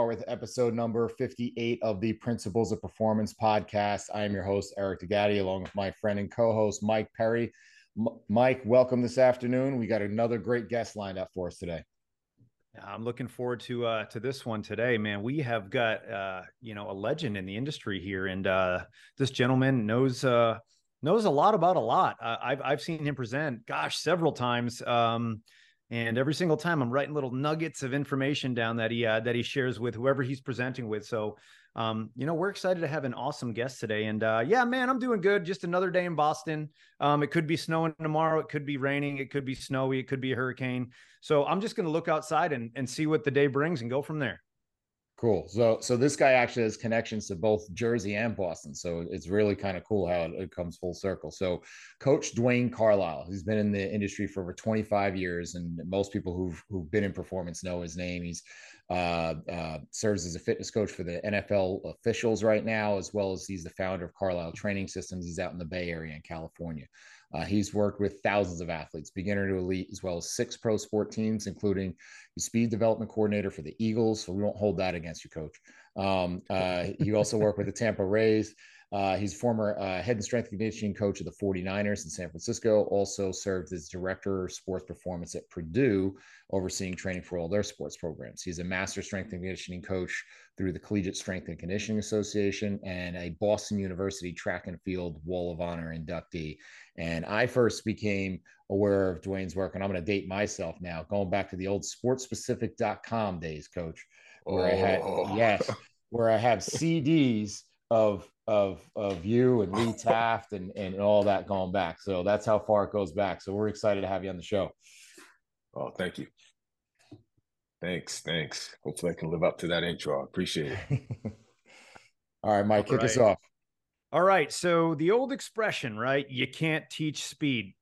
Are with episode number 58 of the Principles of Performance podcast. I am your host, Eric D'Agati, along with my friend and co host, Mike Perry. M- Mike, welcome this afternoon. We got another great guest lined up for us today. I'm looking forward to uh, to this one today, man. We have got uh, you know a legend in the industry here, and uh, this gentleman knows uh, knows a lot about a lot. Uh, I've I've seen him present, gosh, several times. Um, and every single time I'm writing little nuggets of information down that he uh, that he shares with whoever he's presenting with. So, um, you know, we're excited to have an awesome guest today. And uh, yeah, man, I'm doing good. Just another day in Boston. Um, it could be snowing tomorrow. It could be raining. It could be snowy. It could be a hurricane. So I'm just going to look outside and and see what the day brings and go from there. Cool. So so this guy actually has connections to both Jersey and Boston. So it's really kind of cool how it, it, comes full circle. So Coach Duane Carlisle, he's been in the industry for over 25 years, and most people who've who've been in performance know his name. He's uh, uh, serves as a fitness coach for the NFL officials right now, as well as he's the founder of Carlisle Training Systems. He's out in the Bay Area in California. Uh, he's worked with thousands of athletes, beginner to elite, as well as six pro sport teams, including the speed development coordinator for the Eagles. So we won't hold that against you, coach. Um, uh, he also worked with the Tampa Rays. Uh, he's former uh, head and strength conditioning coach of the 49ers in San Francisco. Also served as director of sports performance at Purdue, overseeing training for all their sports programs. He's a master strength and conditioning coach through the Collegiate Strength and Conditioning Association and a Boston University track and field Wall of Honor inductee. And I first became aware of Duane's work, and I'm going to date myself now, going back to the old sportspecific.com days, coach, where oh. I had, oh. yes, where I have CDs of of of you and Lee Taft and and all that going back. So that's how far it goes back. So we're excited to have you on the show. Oh, thank you. Thanks, thanks. Hopefully I can live up to that intro. I appreciate it. all right, Mike, all kick right. us off. All right. So the old expression, right? You can't teach speed.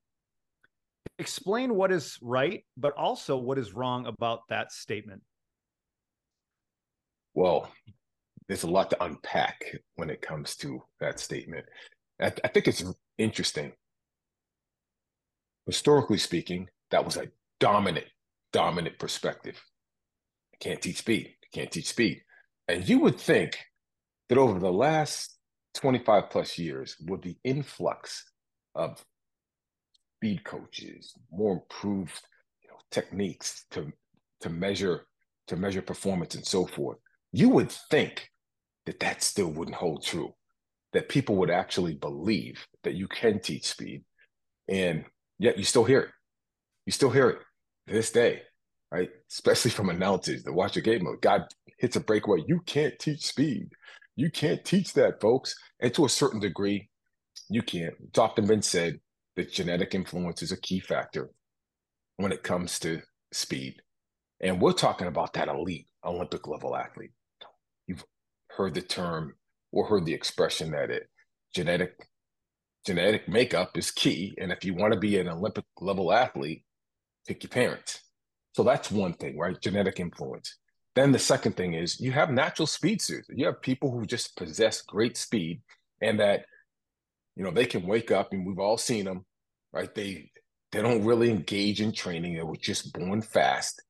Explain what is right, but also what is wrong about that statement. Well, there's a lot to unpack when it comes to that statement. I, I think it's interesting. Historically speaking, that was a dominant, dominant perspective. I can't teach speed. I can't teach speed. And you would think that over the last 25 plus years, with the influx of speed coaches, more improved you know, techniques to to measure to measure performance and so forth, you would think that that still wouldn't hold true. That people would actually believe that you can teach speed, and yet you still hear it. You still hear it this day, right? Especially from announcers that watch your game mode. God hits a breakaway. You can't teach speed. You can't teach that, folks. And to a certain degree, you can't. It's often been said that genetic influence is a key factor when it comes to speed. And we're talking about that elite Olympic level athlete. You've heard the term or heard the expression that it genetic genetic makeup is key. And if you want to be an Olympic level athlete, pick your parents. So that's one thing, right? Genetic influence. Then the second thing is you have natural speedsters. You have people who just possess great speed and that, you know, they can wake up and we've all seen them, right? They they don't really engage in training. They were just born fast,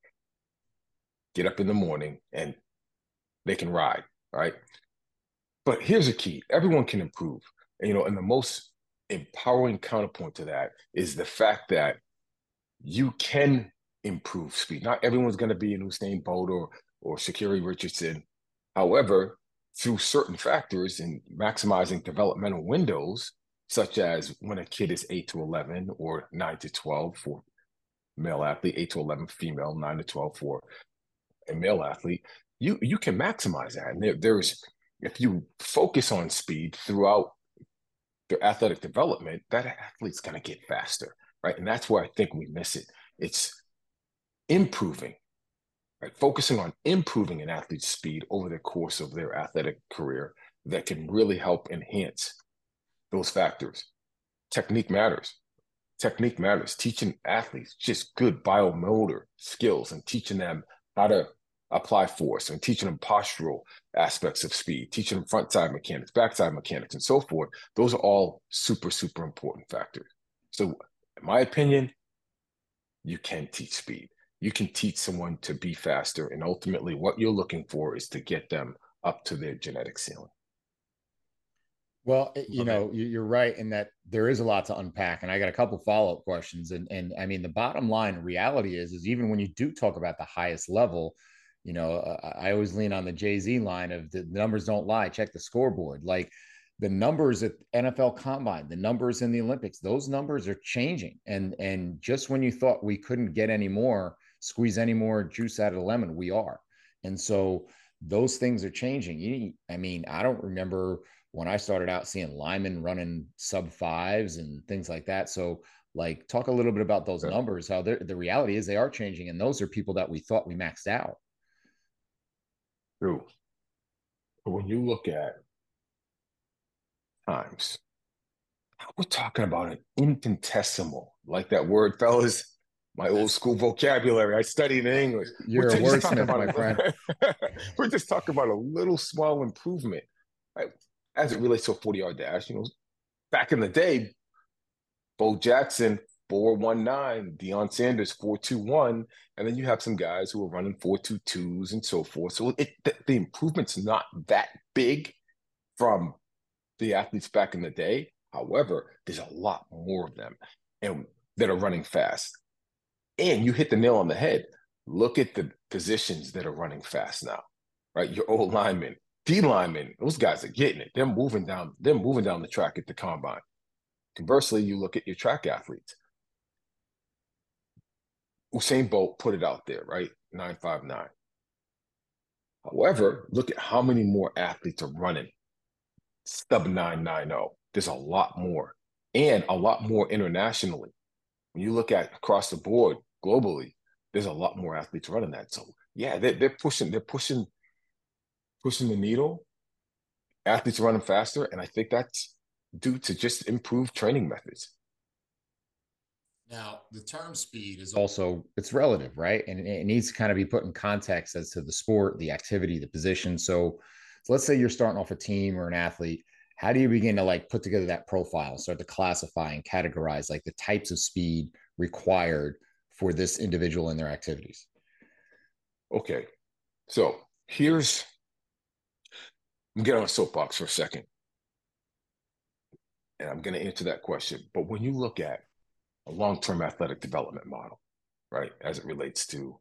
get up in the morning and they can ride right? But here's a key everyone can improve. And, you know, and the most empowering counterpoint to that is the fact that you can improve speed. Not everyone's going to be an Usain Bolt or or Sha'Carri Richardson. However, through certain factors in maximizing developmental windows, such as when a kid is 8 to 11 or 9 to 12 for male athlete, 8 to 11 female, 9 to 12 for a male athlete, you you can maximize that. And there, there's if you focus on speed throughout their athletic development, that athlete's going to get faster, right? And that's where I think we miss it. It's improving, right? Focusing on improving an athlete's speed over the course of their athletic career that can really help enhance those factors. Technique matters. Technique matters. Teaching athletes just good biomotor skills and teaching them how to apply force and teaching them postural aspects of speed, teaching them front side mechanics, backside mechanics, and so forth. Those are all super, super important factors. So, in my opinion, you can teach speed. You can teach someone to be faster. And ultimately, what you're looking for is to get them up to their genetic ceiling. Well, eh, you okay. know, you're right in that there is a lot to unpack, and I got a couple follow up questions. And and I mean, the bottom line reality is, is even when you do talk about the highest level, you know, uh, I always lean on the Jay Z line of the numbers don't lie. Check the scoreboard. Like the numbers at NFL Combine, the numbers in the Olympics, those numbers are changing. And and just when you thought we couldn't get any more, squeeze any more juice out of the lemon, we are. And so those things are changing. You, I mean, I don't remember when I started out seeing linemen running sub fives and things like that. So like talk a little bit about those numbers how the reality is they are changing and those are people that we thought we maxed out True. But when you look at times, we're talking about an infinitesimal, like that word, fellas. My old school vocabulary. I studied in English. You're a wordsmith, my friend. we're just talking about a little small improvement right? as it relates to a 40 yard dash. You know, back in the day, Bo Jackson 419, Deion Sanders 421, and then you have some guys who are running 422s and so forth. So it, the, the improvement's not that big from the athletes back in the day. However, there's a lot more of them and that are running fast. And you hit the nail on the head. Look at the positions that are running fast now, right? Your old linemen, D linemen, those guys are getting it. They're moving down, they're moving down the track at the combine. Conversely, you look at your track athletes. Usain Bolt put it out there, right? 959. However, look at how many more athletes are running sub 990. There's a lot more and a lot more internationally. When you look at across the board globally, there's a lot more athletes running that. So yeah, they're, they're pushing, they're pushing, pushing the needle. Athletes running faster. And I think that's due to just improved training methods. Now, the term speed is also it's relative, right? And it needs to kind of be put in context as to the sport, the activity, the position. So, so let's say you're starting off a team or an athlete. How do you begin to like put together that profile, start to classify and categorize like the types of speed required for this individual in their activities? Okay. So here's I'm getting on a soapbox for a second. And I'm going to answer that question. But when you look at a long-term athletic development model, right? As it relates to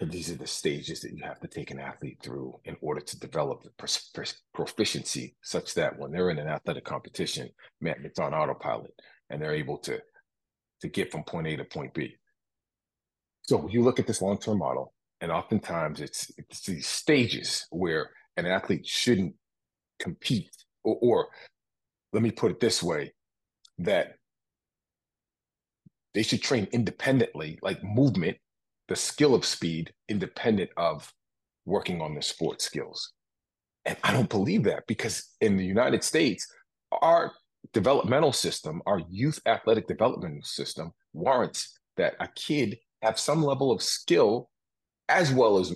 these are the stages that you have to take an athlete through in order to develop the proficiency such that when they're in an athletic competition, man, it's on autopilot and they're able to to get from point A to point B. So you look at this long-term model, and oftentimes it's it's these stages where an athlete shouldn't compete, or, or let me put it this way, that they should train independently, like movement, the skill of speed, independent of working on their sports skills. And I don't believe that because in the United States, our developmental system, our youth athletic development system warrants that a kid have some level of skill as well as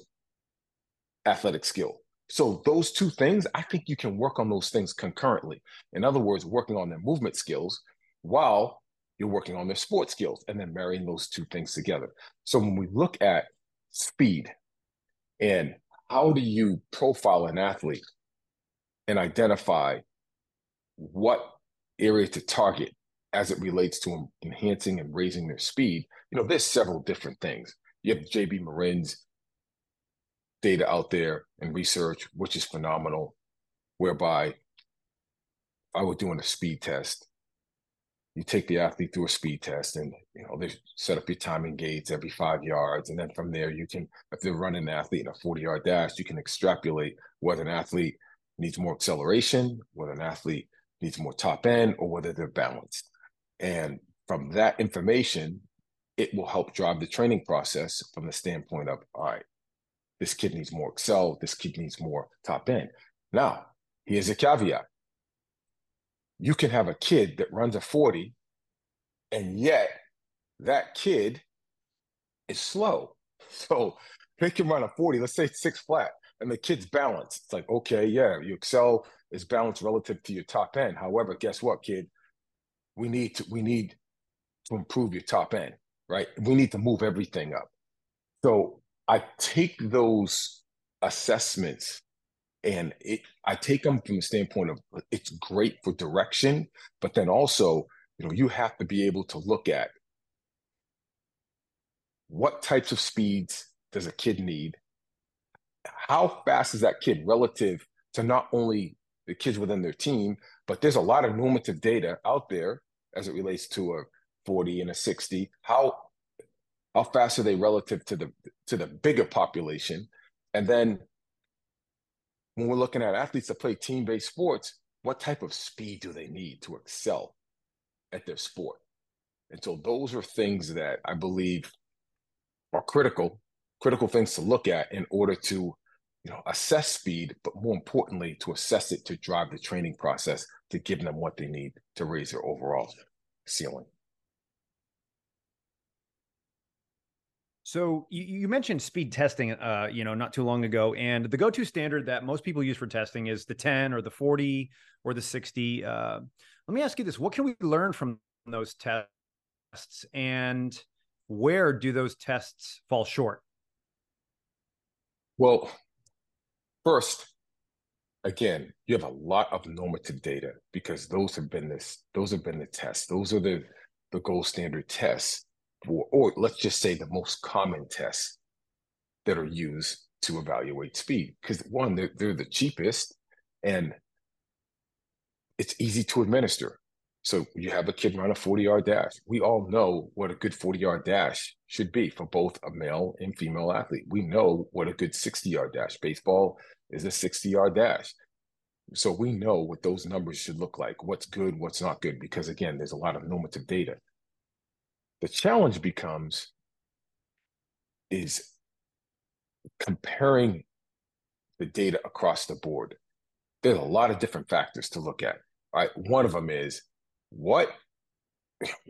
athletic skill. So those two things, I think you can work on those things concurrently. In other words, working on their movement skills while you're working on their sports skills and then marrying those two things together. So when we look at speed and how do you profile an athlete and identify what area to target as it relates to enhancing and raising their speed, you know, there's several different things. You have JB Morin's data out there and research, which is phenomenal, whereby I was doing a speed test. You take the athlete through a speed test, and you know they set up your timing gates every five yards, and then from there you can, if they're running an athlete in a forty-yard dash, you can extrapolate whether an athlete needs more acceleration, whether an athlete needs more top end, or whether they're balanced. And from that information, it will help drive the training process from the standpoint of, all right, this kid needs more excel, this kid needs more top end. Now, here's a caveat. You can have a kid that runs a 40, and yet that kid is slow. So they can run a 40, let's say six flat, and the kid's balanced. It's like, okay, yeah, you excel is balanced relative to your top end. However, guess what, kid? We need to we need to improve your top end, right? We need to move everything up. So I take those assessments and it I take them from the standpoint of it's great for direction, but then also, you know, you have to be able to look at what types of speeds does a kid need? How fast is that kid relative to not only the kids within their team, but there's a lot of normative data out there as it relates to a 40 and a 60 how how fast are they relative to the to the bigger population and then when we're looking at athletes that play team-based sports what type of speed do they need to excel at their sport? And so those are things that i believe are critical critical things to look at in order to you know assess speed but more importantly to assess it to drive the training process to give them what they need to raise their overall ceiling So you, you, mentioned speed testing, uh, you know, not too long ago, and the go-to standard that most people use for testing is the 10 or the 40 or the 60. Uh, let me ask you this: What can we learn from those tests, and where do those tests fall short? Well, first, again, you have a lot of normative data because those have been this; those have been the tests. Those are the the gold standard tests for, or let's just say the most common tests that are used to evaluate speed. Because one, they're, they're the cheapest and it's easy to administer. So you have a kid run a 40 yard dash. We all know what a good 40 yard dash should be for both a male and female athlete. We know what a good 60 yard dash. Baseball is a 60 yard dash. So we know what those numbers should look like, what's good, what's not good, because again, there's a lot of normative data. The challenge becomes is comparing the data across the board. There's a lot of different factors to look at. Right, one of them is what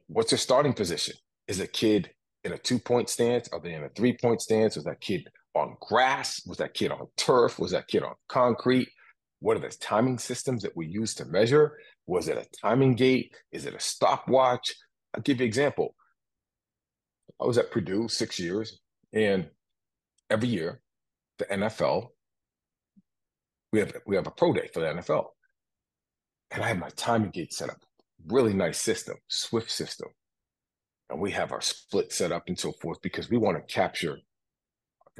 what's their starting position? Is a kid in a two point stance? Are they in a three point stance? Was that kid on grass? Was that kid on turf? Was that kid on concrete? What are the timing systems that we use to measure? Was it a timing gate? Is it a stopwatch? I'll give you an example. I was at Purdue six years, and every year, the NFL, we have we have a pro day for the NFL, and I have my timing gate set up. Really nice system, Swift system, and we have our split set up and so forth because we want to capture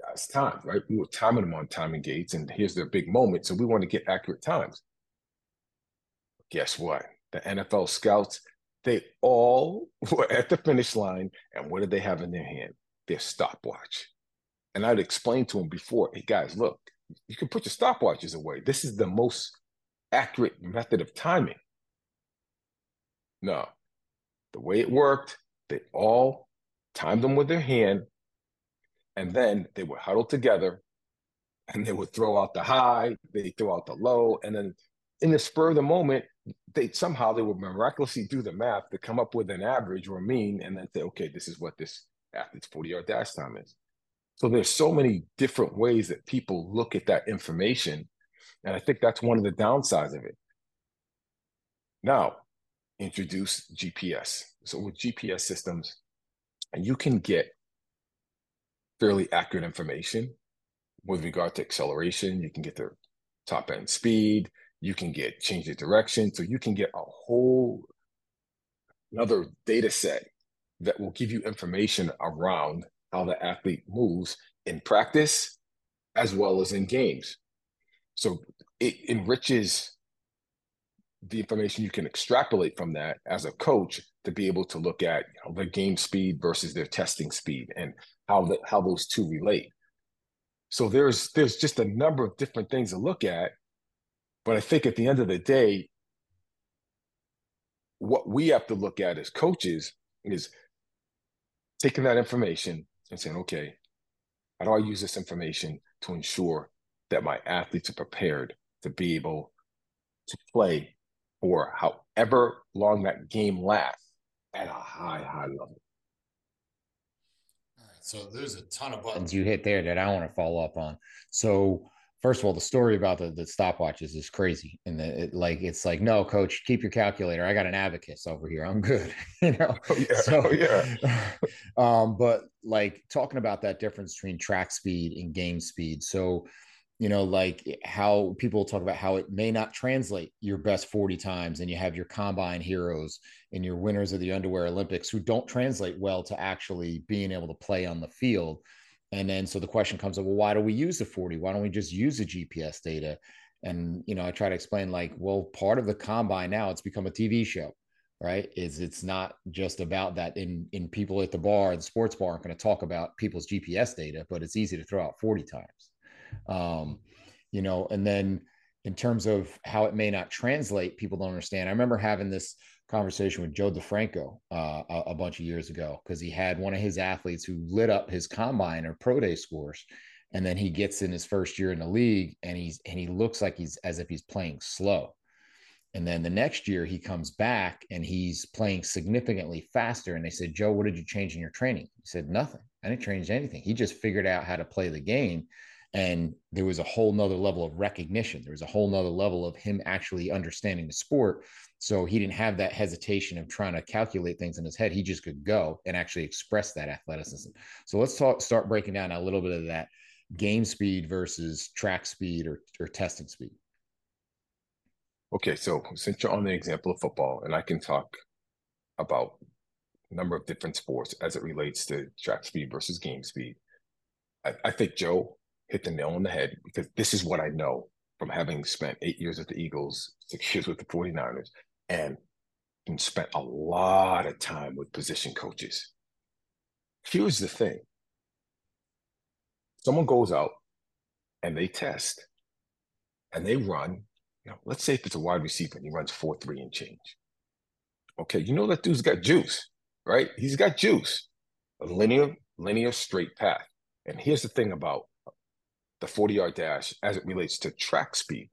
guys' time, right? We were timing them on timing gates, and here's their big moment, so we want to get accurate times. Guess what? The NFL scouts they all were at the finish line, and what did they have in their hand? Their stopwatch. And I'd explain to them before, hey guys, look, you can put your stopwatches away. This is the most accurate method of timing. No, the way it worked, they all timed them with their hand, and then they would huddle together and they would throw out the high, they throw out the low, and then in the spur of the moment, they somehow they would miraculously do the math to come up with an average or mean and then say, okay, this is what this athlete's 40 yard dash time is. So there's so many different ways that people look at that information. And I think that's one of the downsides of it. Now, introduce GPS. So with GPS systems, and you can get fairly accurate information with regard to acceleration. You can get the top end speed you can get change the direction. So you can get a whole another data set that will give you information around how the athlete moves in practice as well as in games. So it enriches the information you can extrapolate from that as a coach to be able to look at you know, game speed versus their testing speed and how the, how those two relate. So there's there's just a number of different things to look at, but I think at the end of the day, what we have to look at as coaches is taking that information and saying, okay, how do I use this information to ensure that my athletes are prepared to be able to play for however long that game lasts at a high, high level. All right. So there's a ton of buttons you hit there that I want to follow up on. So first of all, the story about the, the stopwatches is crazy. And the, it, like, it's like, no, coach, keep your calculator. I got an abacus over here. I'm good. you know? Oh, yeah. So, oh, yeah. um, but like talking about that difference between track speed and game speed. So you know, like eh, how people talk about how it may not translate your best 40 times, and you have your combine heroes and your winners of the underwear Olympics who don't translate well to actually being able to play on the field. And then so the question comes up, well, why do we use the 40? Why don't we just use the GPS data? And you know, I try to explain like, well, part of the combine now it's become a TV show, right? Is it's not just about that in in people at the bar, the sports bar aren't going to talk about people's GPS data, but it's easy to throw out 40 times um, you know, and then in terms of how it may not translate, people don't understand. I remember having this conversation with Joe DeFranco uh, a, a, bunch of years ago because he had one of his athletes who lit up his combine or pro day scores, and then he gets in his first year in the league and he's and he looks like he's as if he's playing slow. And then the next year he comes back and he's playing significantly faster. And they said, Joe, what did you change in your training? He said, Nothing. I didn't change anything. He just figured out how to play the game and there was a whole nother level of recognition there was a whole nother level of him actually understanding the sport so he didn't have that hesitation of trying to calculate things in his head. He just could go and actually express that athleticism. So let's talk start breaking down a little bit of that game speed versus track speed or, or testing speed. Okay so since you're on the example of football and i can talk about a number of different sports as it relates to track speed versus game speed I, I think joe hit the nail on the head because this is what I know from having spent eight years with the Eagles, six years with the 49ers, and spent a lot of time with position coaches. Here's the thing someone goes out and they test and they run, you know, let's say if it's a wide receiver and he runs 4 3 and change. Okay, you know that dude's got juice, right? He's got juice, a linear, linear straight path. And here's the thing about the 40 yard dash as it relates to track speed.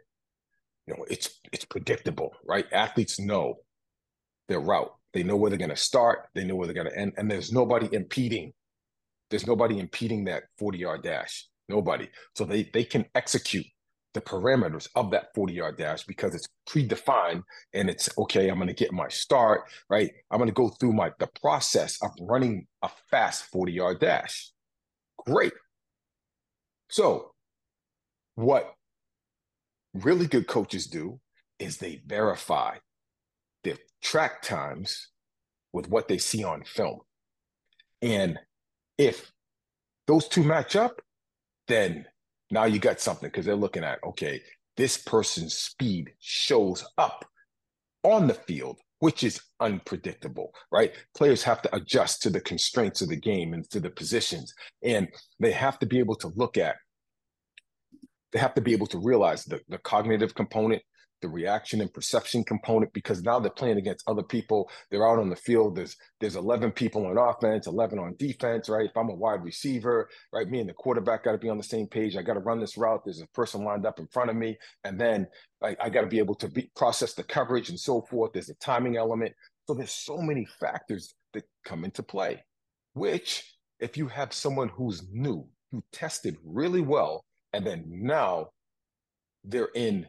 You know, it's it's predictable, right? Athletes know their route. They know where they're going to start. They know where they're going to end, and there's nobody impeding. There's nobody impeding that 40 yard dash. Nobody. So they they can execute the parameters of that 40 yard dash because it's predefined and it's okay i'm going to get my start right i'm going to go through my the process of running a fast 40 yard dash great so what really good coaches do is they verify their track times with what they see on film. And if those two match up, then now you got something because they're looking at, okay, this person's speed shows up on the field, which is unpredictable, right? Players have to adjust to the constraints of the game and to the positions. And they have to be able to look at they have to be able to realize the, the cognitive component the reaction and perception component because now they're playing against other people. They're out on the field. There's there's 11 people on offense 11 on defense right? If i'm a wide receiver right me and the quarterback got to be on the same page. I got to run this route. There's a person lined up in front of me. And then i, I got to be able to be, process the coverage and so forth. There's a timing element. So there's so many factors that come into play which if you have someone who's new who tested really well and then now they're in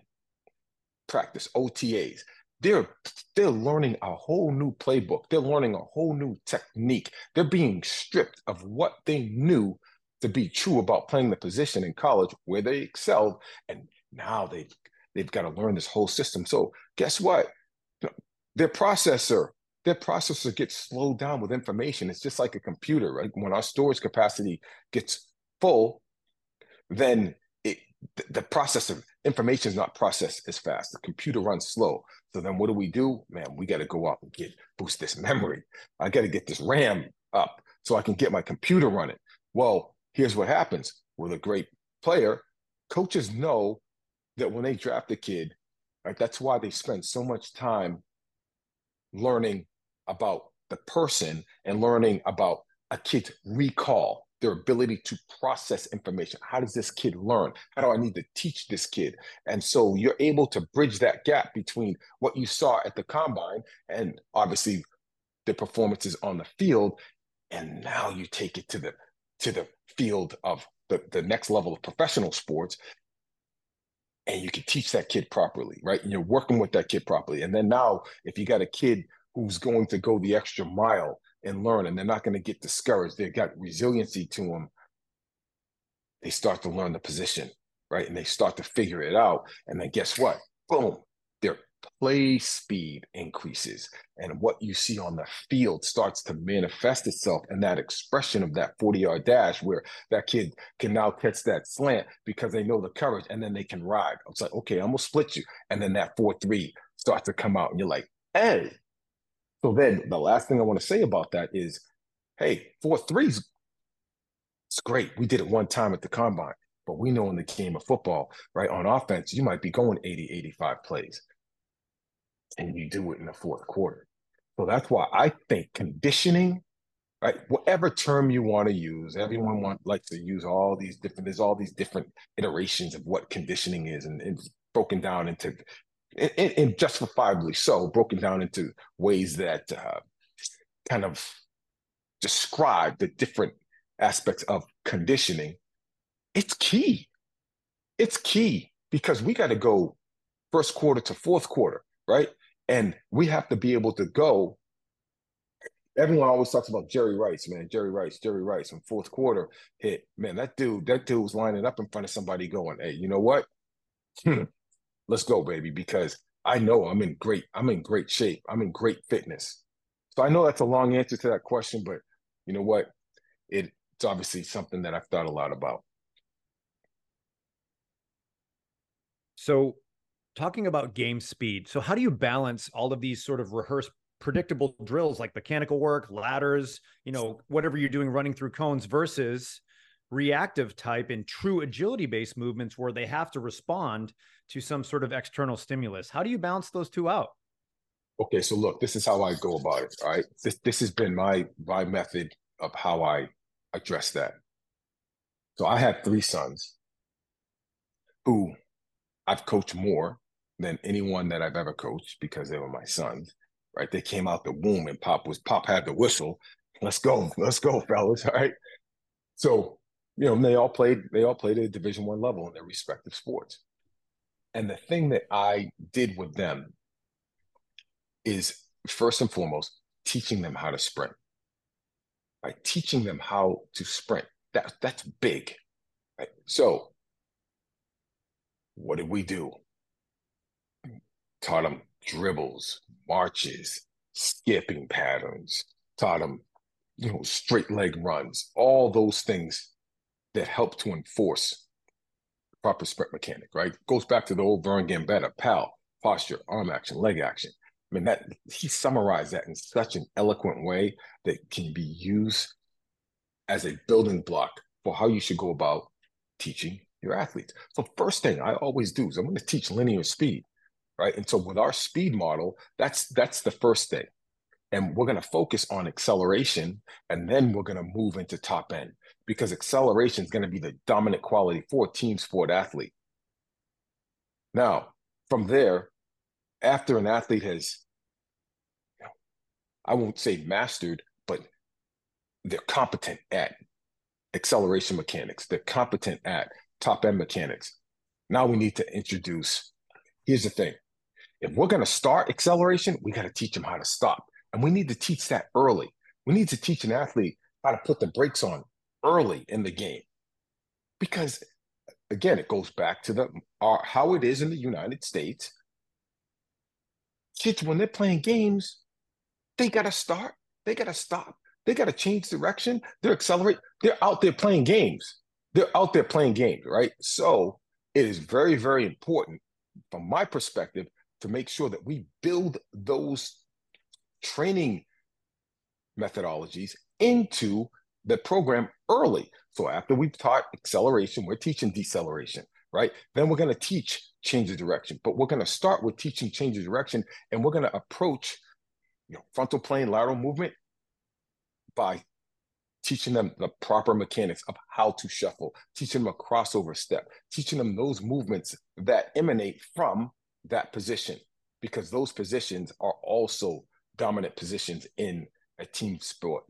practice, OTAs. They're they're learning a whole new playbook. They're learning a whole new technique. They're being stripped of what they knew to be true about playing the position in college where they excelled. And now they've they've got to learn this whole system. So guess what? Their processor, their processor gets slowed down with information. It's just like a computer, right? When our storage capacity gets full, then the, the process of information is not processed as fast. The computer runs slow. So then what do we do? Man, we got to go up and get boost this memory. I got to get this RAM up so I can get my computer running. Well, here's what happens with a great player. Coaches know that when they draft a kid, right, that's why they spend so much time learning about the person and learning about a kid's recall their ability to process information. How does this kid learn? How do I need to teach this kid? And so you're able to bridge that gap between what you saw at the combine and obviously the performances on the field. And now you take it to the to the field of the, the next level of professional sports. And you can teach that kid properly, right? And you're working with that kid properly. And then now, if you got a kid who's going to go the extra mile and learn, and they're not going to get discouraged. They've got resiliency to them. They start to learn the position, right? And they start to figure it out. And then guess what? Boom, their play speed increases. And what you see on the field starts to manifest itself in that expression of that 40 yard dash where that kid can now catch that slant because they know the coverage and then they can ride. It's like, okay, I'm going to split you. And then that 4 3 starts to come out and you're like, hey, so then the last thing I want to say about that is, hey, four threes, it's great. We did it one time at the combine, but we know in the game of football, right, on offense, you might be going 80, 85 plays. And you do it in the fourth quarter. So that's why I think conditioning, right, whatever term you want to use, everyone want likes to use all these different, there's all these different iterations of what conditioning is, and it's broken down into and, and justifiably so, broken down into ways that uh, kind of describe the different aspects of conditioning. It's key. It's key because we got to go first quarter to fourth quarter, right? And we have to be able to go. Everyone always talks about Jerry Rice, man. Jerry Rice, Jerry Rice. In fourth quarter hit, man. That dude, that dude was lining up in front of somebody, going, "Hey, you know what? let's go, baby, because I know I'm in great, I'm in great shape. I'm in great fitness. So I know that's a long answer to that question, but you know what? It, it's obviously something that I've thought a lot about. So talking about game speed. So how do you balance all of these sort of rehearsed predictable drills like mechanical work, ladders, you know, whatever you're doing running through cones versus reactive type and true agility based movements where they have to respond to some sort of external stimulus. How do you balance those two out? Okay, so look, this is how I go about it. All right. This this has been my my method of how I address that. So I have three sons who I've coached more than anyone that I've ever coached because they were my sons. Right. They came out the womb and Pop was Pop had the whistle. Let's go, let's go, fellas. All right. So, you know, they all played, they all played at a division one level in their respective sports. And the thing that I did with them is first and foremost teaching them how to sprint. By teaching them how to sprint, that that's big. Right? So, what did we do? Taught them dribbles, marches, skipping patterns. Taught them, you know, straight leg runs. All those things that help to enforce proper sprint mechanic, right? Goes back to the old Vern Gambetta, PAL, posture, arm action, leg action. I mean, that he summarized that in such an eloquent way that can be used as a building block for how you should go about teaching your athletes. So first thing I always do is I'm going to teach linear speed, right? And so with our speed model, that's that's the first thing. And we're going to focus on acceleration and then we're going to move into top end because acceleration is going to be the dominant quality for team sport athlete. Now, from there, after an athlete has, I won't say mastered, but they're competent at acceleration mechanics, they're competent at top end mechanics. Now we need to introduce, here's the thing. If we're going to start acceleration, we got to teach them how to stop. And we need to teach that early. We need to teach an athlete how to put the brakes on early in the game. Because again, it goes back to the uh, how it is in the United States. Kids, when they're playing games, they gotta start, they gotta stop, they gotta change direction, they're accelerate, they're out there playing games. They're out there playing games, right? So it is very, very important from my perspective to make sure that we build those training methodologies into the program early. So after we've taught acceleration, we're teaching deceleration, right? Then we're going to teach change of direction, but we're going to start with teaching change of direction, and we're going to approach, you know, frontal plane lateral movement by teaching them the proper mechanics of how to shuffle, teaching them a crossover step, teaching them those movements that emanate from that position, because those positions are also dominant positions in a team sport,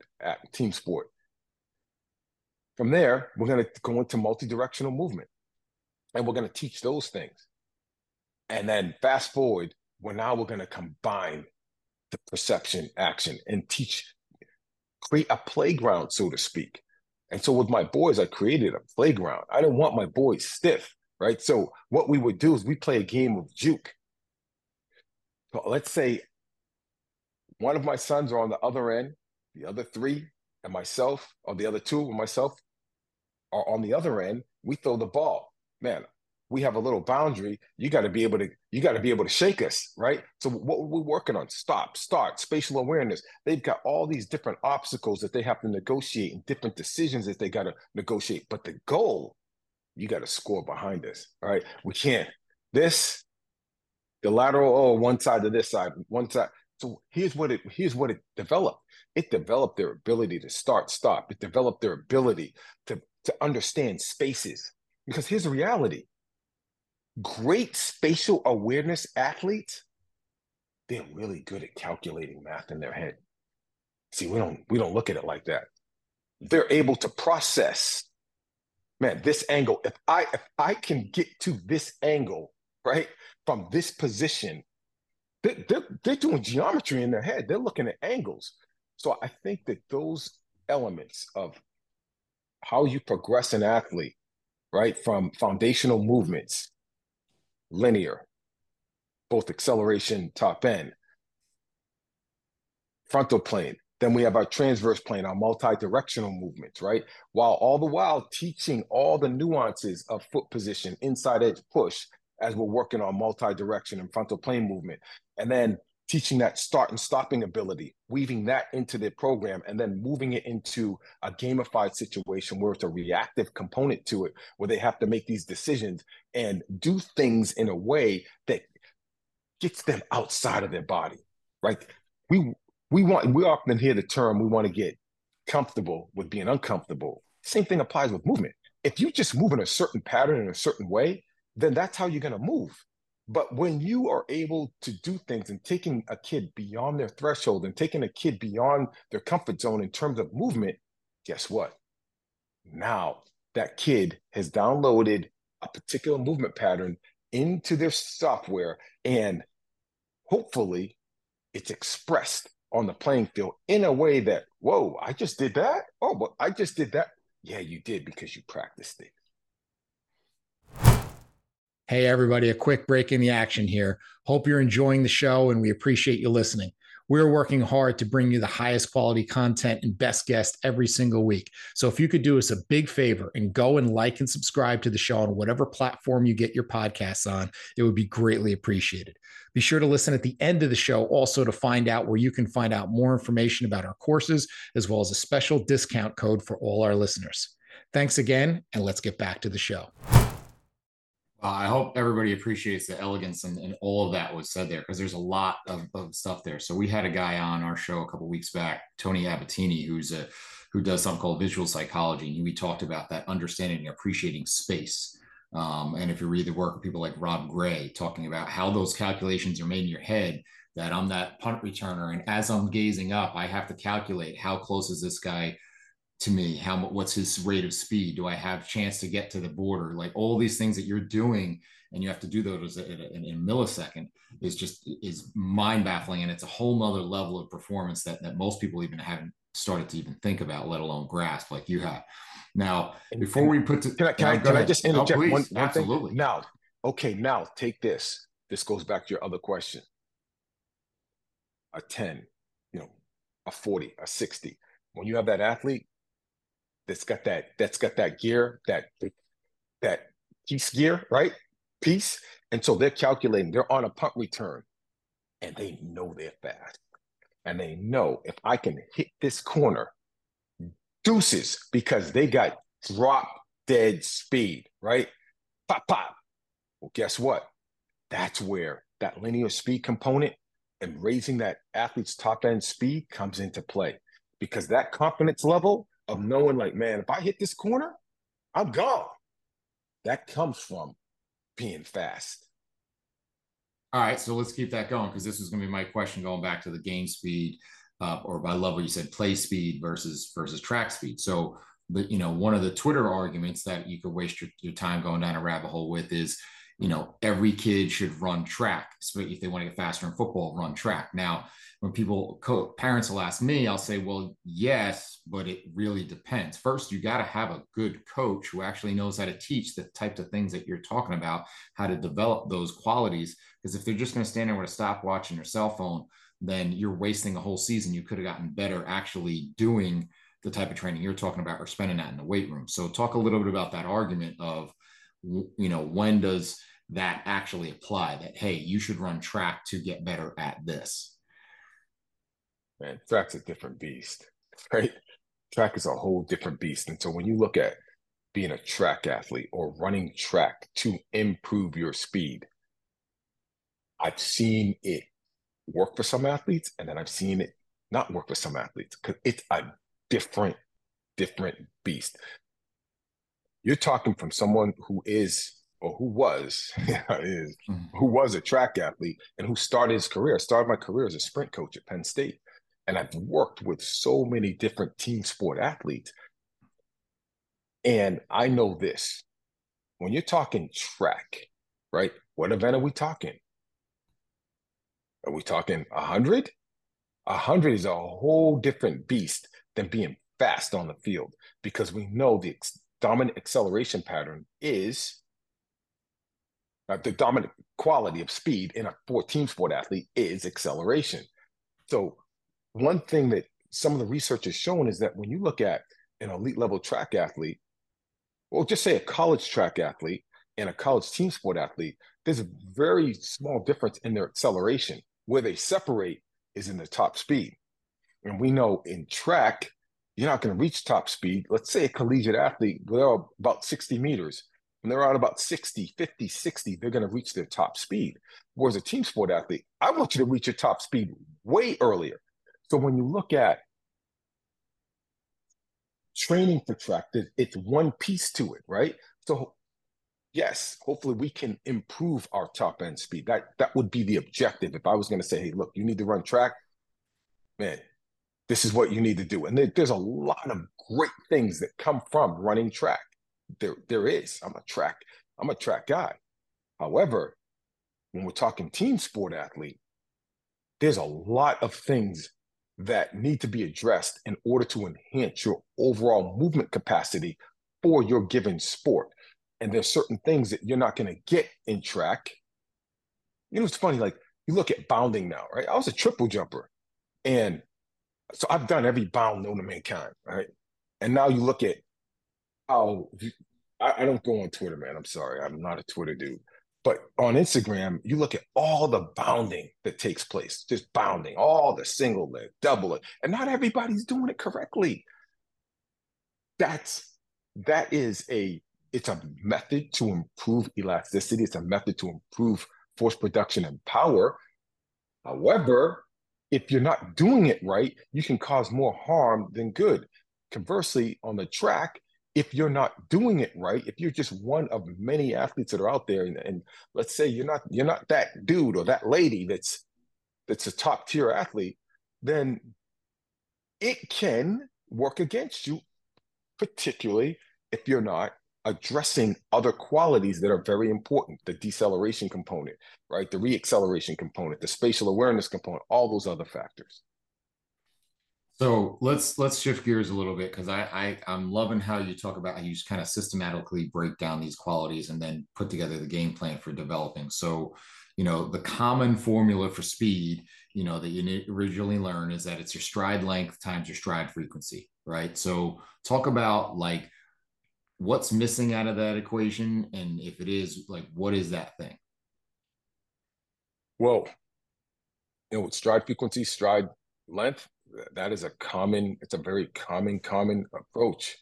team sport. From there, we're going to go into multi-directional movement, and we're going to teach those things. And then fast forward, well, now we're going to combine the perception action and teach create a playground, so to speak. And so with my boys, I created a playground. I didn't want my boys stiff, right? So what we would do is we play a game of juke. So let's say one of my sons are on the other end, the other three and myself, or the other two and myself are on the other end. We throw the ball. Man, we have a little boundary. You got to be able to you got to be able to shake us right? So what we're working on? Stop start spatial awareness. They've got all these different obstacles that they have to negotiate and different decisions that they got to negotiate. But the goal you got to score behind us all right? We can't. This the lateral oh one side to this side one side. So here's what it here's what it developed. It developed their ability to start stop. It developed their ability to to understand spaces because here's the reality great spatial awareness athletes, they're really good at calculating math in their head. See, we don't we don't look at it like that. They're able to process, man, this angle. If I if I can get to this angle, right, from this position, they're, they're, they're doing geometry in their head. They're looking at angles. So I think that those elements of how you progress an athlete, right, from foundational movements linear, both acceleration, top end, frontal plane. Then we have our transverse plane, our multi-directional movements, right? While all the while teaching all the nuances of foot position, inside edge push, as we're working on multi-direction and frontal plane movement. And then teaching that start and stopping ability, weaving that into the program, and then moving it into a gamified situation where it's a reactive component to it, where they have to make these decisions and do things in a way that gets them outside of their body, right? We we want we often hear the term we want to get comfortable with being uncomfortable. Same thing applies with movement. If you just move in a certain pattern in a certain way, then that's how you're going to move but when you are able to do things and taking a kid beyond their threshold and taking a kid beyond their comfort zone in terms of movement, guess what? Now that kid has downloaded a particular movement pattern into their software and hopefully it's expressed on the playing field in a way that, whoa, I just did that. Oh, but I just did that. Yeah, you did because you practiced it. Hey, everybody, a quick break in the action here. Hope you're enjoying the show and we appreciate you listening. We're working hard to bring you the highest quality content and best guests every single week. So if you could do us a big favor and go and like and subscribe to the show on whatever platform you get your podcasts on, it would be greatly appreciated. Be sure to listen at the end of the show also to find out where you can find out more information about our courses, as well as a special discount code for all our listeners. Thanks again, and let's get back to the show. Uh, I hope everybody appreciates the elegance and, and all of that was said there because there's a lot of, of stuff there. So we had a guy on our show a couple weeks back, Tony Abatini, who's a who does something called visual psychology, and we talked about that understanding and appreciating space. Um, and if you read the work of people like Rob Gray talking about how those calculations are made in your head, that I'm that punt returner, and as I'm gazing up, I have to calculate how close is this guy to me how what's his rate of speed? Do i have chance to get to the border? Like all these things that you're doing and you have to do those in a, in a millisecond is just is mind baffling and it's a whole nother level of performance that, that most people even haven't started to even think about let alone grasp like you have. Now before we put to can i, can, I, can I, just interject oh, one, one absolutely. Thing? now okay now take this. This goes back to your other question. A 10 you know a 40 a 60 when you have that athlete that's got that that's got that gear that that piece gear, right? Piece. And so they're calculating, they're on a punt return and they know they're fast. And they know if I can hit this corner, deuces, because they got drop dead speed, right? Pop, pop. Well, guess what? That's where that linear speed component and raising that athlete's top end speed comes into play because that confidence level of knowing, like, man, if I hit this corner, I'm gone. That comes from being fast. All right, so let's keep that going because this was going to be my question going back to the game speed, uh, or by level you said play speed versus versus track speed. So, you know, one of the Twitter arguments that you could waste your, your time going down a rabbit hole with is, you know, every kid should run track. So if they want to get faster in football, run track. Now, when people co- parents will ask me i'll say well yes but it really depends first you got to have a good coach who actually knows how to teach the types of things that you're talking about how to develop those qualities because if they're just going to stand there with a stopwatch and your cell phone then you're wasting a whole season you could have gotten better actually doing the type of training you're talking about or spending that in the weight room so talk a little bit about that argument of you know when does that actually apply that hey you should run track to get better at this man, track's a different beast, right? Track is a whole different beast. And so when you look at being a track athlete or running track to improve your speed, I've seen it work for some athletes, and then I've seen it not work for some athletes because it's a different, different beast. You're talking from someone who is or who was is mm-hmm. who was a track athlete and who started his career. I started my career as a sprint coach at Penn State and I've worked with so many different team sport athletes. And I know this when you're talking track, right? What event are we talking? Are we talking 100? 100 is a whole different beast than being fast on the field because we know the ex- dominant acceleration pattern is Uh, the dominant quality of speed in a 14 sport athlete is acceleration. So one thing that some of the research has shown is that when you look at an elite level track athlete, or just say a college track athlete and a college team sport athlete, there's a very small difference in their acceleration. Where they separate is in the top speed. And we know in track, you're not going to reach top speed. Let's say a collegiate athlete, they're about 60 meters. When they're out about 60, 50, 60, they're going to reach their top speed. Whereas a team sport athlete, I want you to reach your top speed way earlier. So when you look at training for track, it's one piece to it, right? So yes, hopefully we can improve our top end speed. That that would be the objective. If I was going to say, hey, look, you need to run track, man, this is what you need to do. And there, there's a lot of great things that come from running track. There, there is. I'm a track, I'm a track guy. However, when we're talking team sport athlete, there's a lot of things that need to be addressed in order to enhance your overall movement capacity for your given sport. And there's certain things that you're not going to get in track. You know, it's funny, like you look at bounding now, right? I was a triple jumper. And so I've done every bound known to mankind, right? And now you look at how I, I don't go on Twitter, man. I'm sorry. I'm not a Twitter dude. But on Instagram, you look at all the bounding that takes place, just bounding, all the single leg, double leg, and not everybody's doing it correctly. That's that is a it's a method to improve elasticity. It's a method to improve force production and power. However, if you're not doing it right, you can cause more harm than good. Conversely, on the track, if you're not doing it right, if you're just one of many athletes that are out there, and, and, let's say you're not you're not that dude or that lady that's that's a top tier athlete, then it can work against you, particularly if you're not addressing other qualities that are very important the deceleration component right? The reacceleration component the spatial awareness component all those other factors so let's let's shift gears a little bit because I, I I'm loving how you talk about how you kind of systematically break down these qualities and then put together the game plan for developing. So, you know, the common formula for speed, you know, that you originally learn is that it's your stride length times your stride frequency, right? So talk about like what's missing out of that equation and if it is like what is that thing well you know with stride frequency stride length that is a common it's a very common common approach.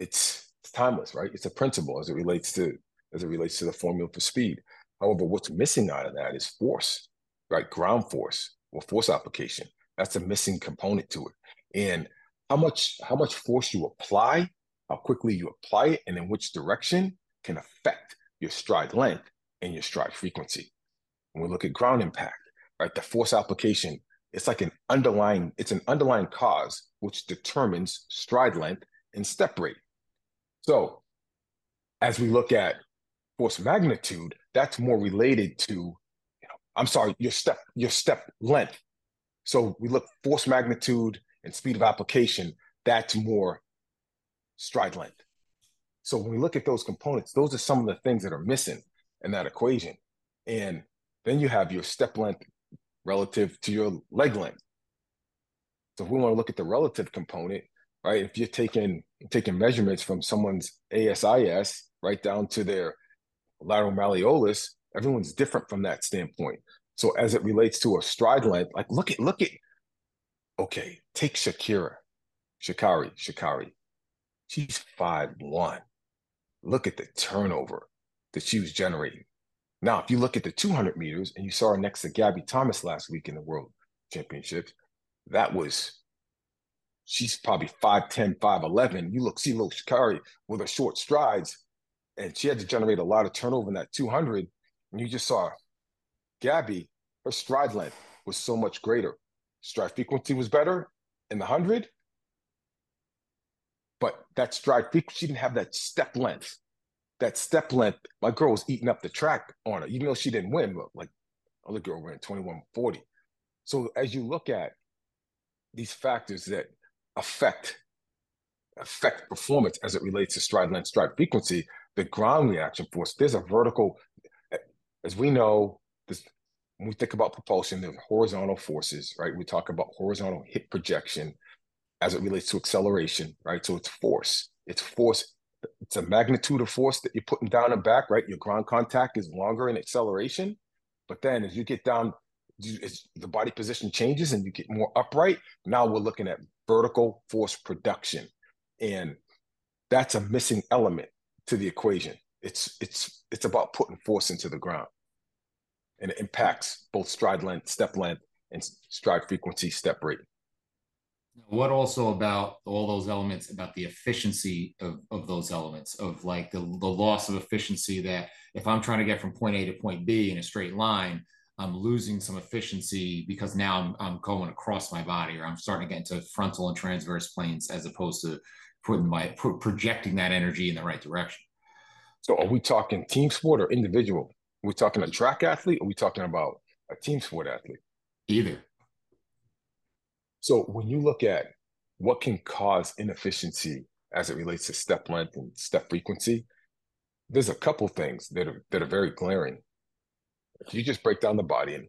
It's, it's timeless right? It's a principle as it relates to as it relates to the formula for speed. However what's missing out of that is force right? Ground force or force application. That's a missing component to it. And how much how much force you apply how quickly you apply it and in which direction can affect your stride length and your stride frequency. When we look at ground impact right the force application it's like an underlying it's an underlying cause which determines stride length and step rate. So as we look at force magnitude that's more related to you know i'm sorry your step your step length. So we look force magnitude and speed of application that's more stride length. So when we look at those components those are some of the things that are missing in that equation. And then you have your step length relative to your leg length. So if we want to look at the relative component, right? If you're taking taking measurements from someone's ASIS right down to their lateral malleolus, everyone's different from that standpoint. So as it relates to a stride length, like look at look at okay, take Shakira, Sha'Carri, Sha'Carri. She's five one. Look at the turnover that she was generating. Now, if you look at the 200 meters and you saw her next to Gabby Thomas last week in the World Championships, that was she's probably 5'10, 5'11. You look, see little Sha'Carri with her short strides, and she had to generate a lot of turnover in that 200. And you just saw Gabby, her stride length was so much greater. Stride frequency was better in the 100, but that stride frequency, she didn't have that step length that step length, my girl was eating up the track on her, even though she didn't win, but like other girl ran 2140. So as you look at these factors that affect affect performance as it relates to stride length, stride frequency, the ground reaction force, there's a vertical, as we know, this, when we think about propulsion, there's horizontal forces, right? We talk about horizontal hip projection as it relates to acceleration, right? So it's force. It's force it's a magnitude of force that you're putting down and back, right? Your ground contact is longer in acceleration. But then as you get down, as the body position changes and you get more upright, now we're looking at vertical force production. And that's a missing element to the equation. It's it's it's about putting force into the ground. And it impacts both stride length, step length, and stride frequency, step rate. What also about all those elements about the efficiency of, of those elements of like the, the loss of efficiency that if I'm trying to get from point A to point B in a straight line, I'm losing some efficiency because now I'm, I'm going across my body or I'm starting to get into frontal and transverse planes as opposed to putting my pro- projecting that energy in the right direction. So are we talking team sport or individual? Are we talking a track athlete or are we talking about a team sport athlete? Either. So when you look at what can cause inefficiency as it relates to step length and step frequency, there's a couple things that are that are very glaring. If you just break down the body, and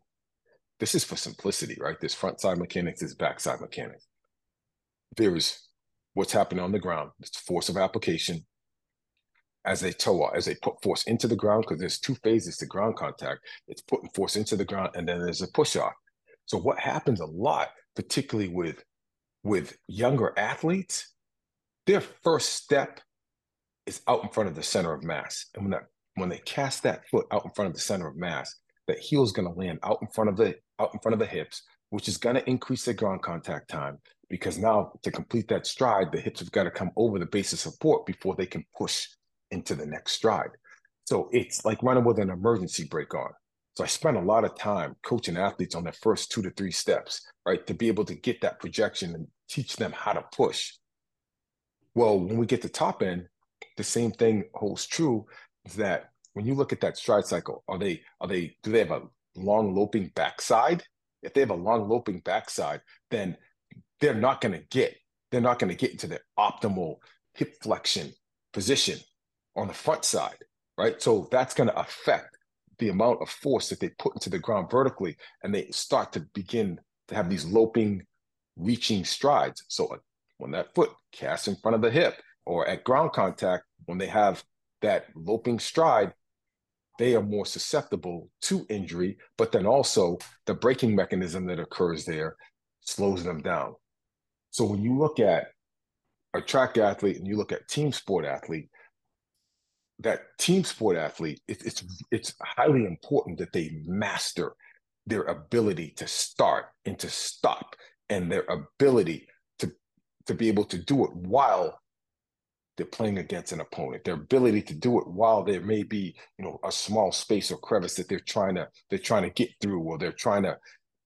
this is for simplicity, right? There's front side mechanics, there's back side mechanics. There's what's happening on the ground, it's force of application. As they toe off, as they put force into the ground, because there's two phases to ground contact. It's putting force into the ground, and then there's a push off. So what happens a lot particularly with with younger athletes, their first step is out in front of the center of mass. And when that when they cast that foot out in front of the center of mass, that heel is going to land out in front of the out in front of the hips, which is going to increase their ground contact time because now to complete that stride, the hips have got to come over the base of support before they can push into the next stride. So it's like running with an emergency brake on. So I spent a lot of time coaching athletes on their first two to three steps, right? To be able to get that projection and teach them how to push. Well, when we get to top end, the same thing holds true is that when you look at that stride cycle, are they are they do they have a long loping backside? If they have a long loping backside, then they're not going to get they're not going to get into their optimal hip flexion position on the front side, right? So that's going to affect the amount of force that they put into the ground vertically, and they start to begin to have these loping, reaching strides. So uh, when that foot casts in front of the hip or at ground contact, when they have that loping stride, they are more susceptible to injury, but then also the braking mechanism that occurs there slows them down. So when you look at a track athlete and you look at team sport athlete, that team sport athlete, it, it's it's highly important that they master their ability to start and to stop and their ability to to be able to do it while they're playing against an opponent. Their ability to do it while there may be you know a small space or crevice that they're trying to they're trying to get through or they're trying to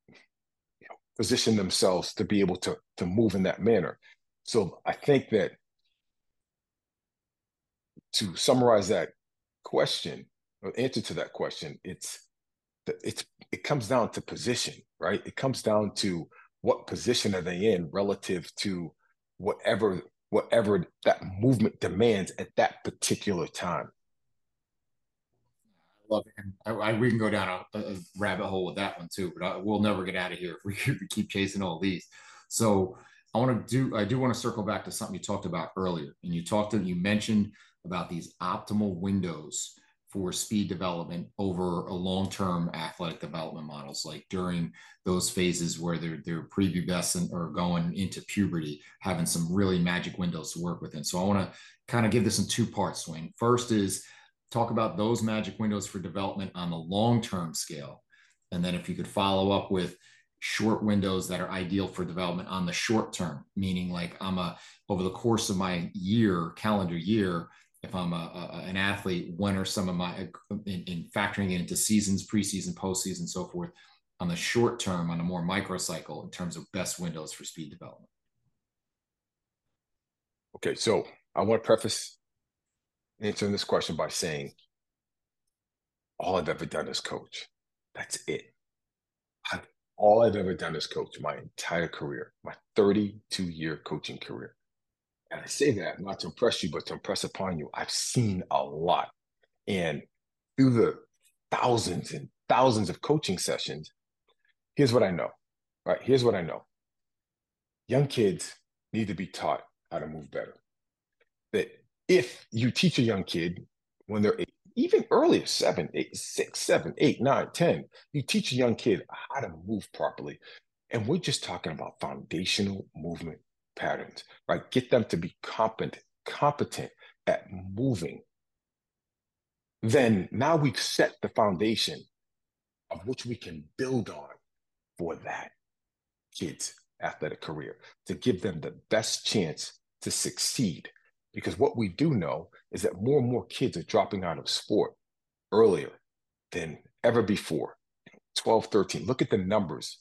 you know, position themselves to be able to to move in that manner. So i think that to summarize that question or answer to that question it's it's it comes down to position right it comes down to what position are they in relative to whatever whatever that movement demands at that particular time. Love it. I, I, we can go down a, a, rabbit hole with that one too, but I, we'll never get out of here if we, if we keep chasing all these. So I want to do, I do want to circle back to something you talked about earlier. And you talked to, you mentioned about these optimal windows for speed development over a long-term athletic development models like during those phases where they're they're prepubescent or going into puberty having some really magic windows to work within. So i want to kind of give this in two parts swing first is talk about those magic windows for development on the long-term scale. And then if you could follow up with short windows that are ideal for development on the short term meaning like i'm a over the course of my year calendar year if I'm a, a, an athlete, when are some of my uh, in, in factoring into seasons, preseason, postseason, so forth, on the short term, on a more micro cycle in terms of best windows for speed development? Okay, so I want to preface answering this question by saying all I've ever done is coach. That's it. I've, all I've ever done is coach my entire career, my 32 year coaching career. And I say that not to impress you, but to impress upon you. I've seen a lot. And through the thousands and thousands of coaching sessions, here's what I know. Right? Here's what I know. Young kids need to be taught how to move better. That if you teach a young kid when they're eight, even earlier, seven, eight, six, seven, eight, nine, ten, you teach a young kid how to move properly. And we're just talking about foundational movement patterns, right? Get them to be competent, competent at moving. Then now we've set the foundation of which we can build on for that kid's athletic career to give them the best chance to succeed. Because what we do know is that more and more kids are dropping out of sport earlier than ever before. 12, 13. Look at the numbers.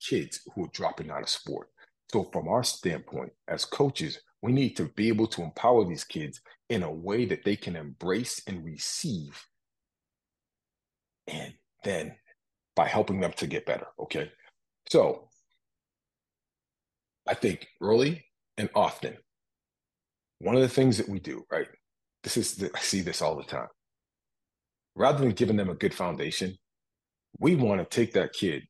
Kids who are dropping out of sport. So, from our standpoint as coaches, we need to be able to empower these kids in a way that they can embrace and receive. And then by helping them to get better. Okay. So, I think early and often, one of the things that we do, right? This is, the, I see this all the time. Rather than giving them a good foundation, we want to take that kid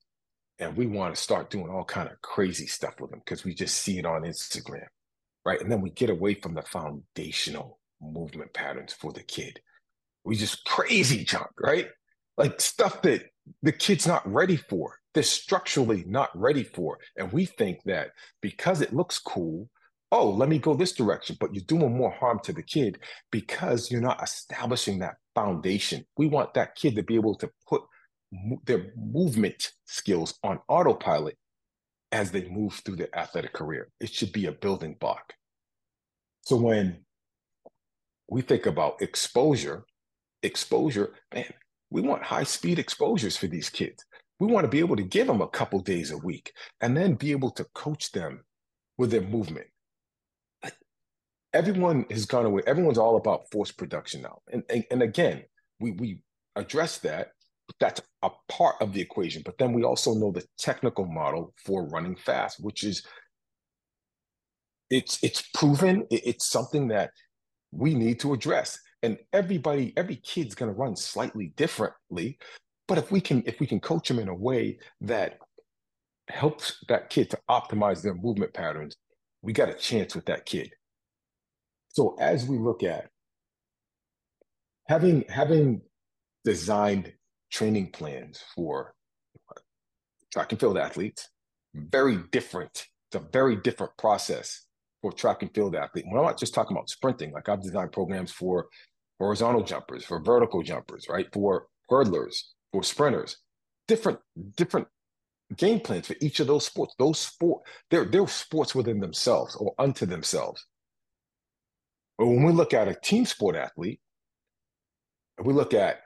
and we want to start doing all kind of crazy stuff with them because we just see it on Instagram, right? And then we get away from the foundational movement patterns for the kid. We just crazy junk, right? Like stuff that the kid's not ready for. They're structurally not ready for. And we think that because it looks cool, oh, let me go this direction, but you're doing more harm to the kid because you're not establishing that foundation. We want that kid to be able to put their movement skills on autopilot as they move through their athletic career. It should be a building block. So when we think about exposure, exposure, man, we want high speed exposures for these kids. We want to be able to give them a couple days a week and then be able to coach them with their movement. everyone has gone away. Everyone's all about force production now. And, and, and again, we, we address that that's a part of the equation. But then we also know the technical model for running fast, which is it's it's proven. It's something that we need to address. And everybody, every kid's going to run slightly differently. But if we can if we can coach them in a way that helps that kid to optimize their movement patterns, we got a chance with that kid So as we look at having having designed training plans for track and field athletes, very different. It's a very different process for track and field athlete. We're not just talking about sprinting. Like I've designed programs for horizontal jumpers, for vertical jumpers, right? For hurdlers, for sprinters. Different, different game plans for each of those sports. Those sport, they're they're sports within themselves or unto themselves. But when we look at a team sport athlete, we look at,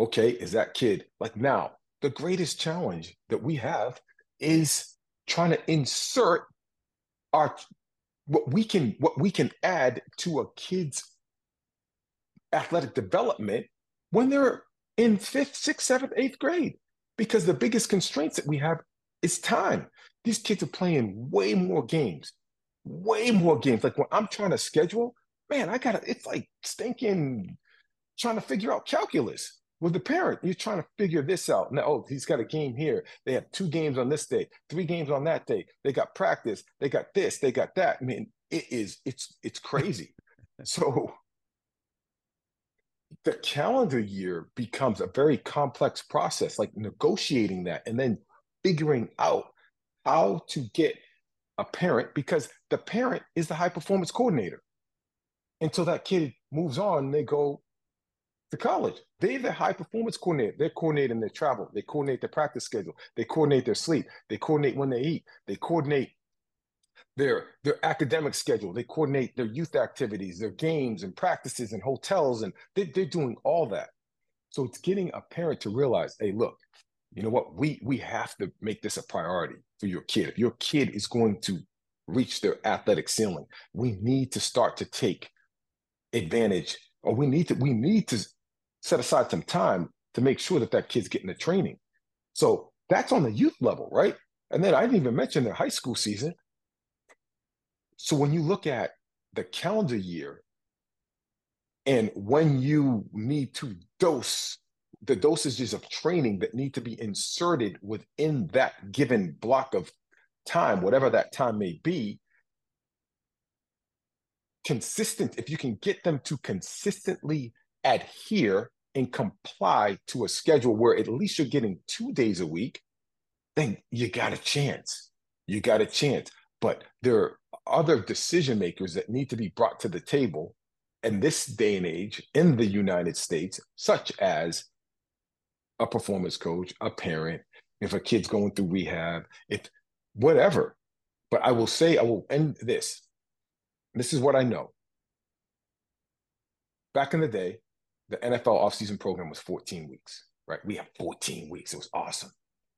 okay, is that kid like now? The greatest challenge that we have is trying to insert our what we can what we can add to a kid's athletic development when they're in fifth, sixth, seventh, eighth grade. Because the biggest constraints that we have is time. These kids are playing way more games, way more games. Like when I'm trying to schedule, man, I gotta, it's like stinking trying to figure out calculus with the parent. You're trying to figure this out. Now, oh, he's got a game here. They have two games on this day, three games on that day. They got practice. They got this. They got that. I mean, it is. It's it's crazy. so the calendar year becomes a very complex process, like negotiating that and then figuring out how to get a parent because the parent is the high performance coordinator. Until that kid moves on, they go to college. They're the high performance coordinator. They're coordinating their travel. They coordinate their practice schedule. They coordinate their sleep. They coordinate when they eat. They coordinate their their academic schedule. They coordinate their youth activities, their games and practices and hotels, and they, they're doing all that. So it's getting a parent to realize, hey, look, you know what? We we have to make this a priority for your kid. If your kid is going to reach their athletic ceiling, we need to start to take advantage, or we need to we need to set aside some time to make sure that that kid's getting the training. So that's on the youth level, right? And then I didn't even mention their high school season. So when you look at the calendar year and when you need to dose the dosages of training that need to be inserted within that given block of time, whatever that time may be, consistent, if you can get them to consistently adhere and comply to a schedule where at least you're getting two days a week, then you got a chance. You got a chance. But there are other decision makers that need to be brought to the table in this day and age in the United States, such as a performance coach, a parent, if a kid's going through rehab, if whatever. But I will say, I will end this. This is what I know. Back in the day, the NFL offseason program was 14 weeks, right? We had 14 weeks. It was awesome.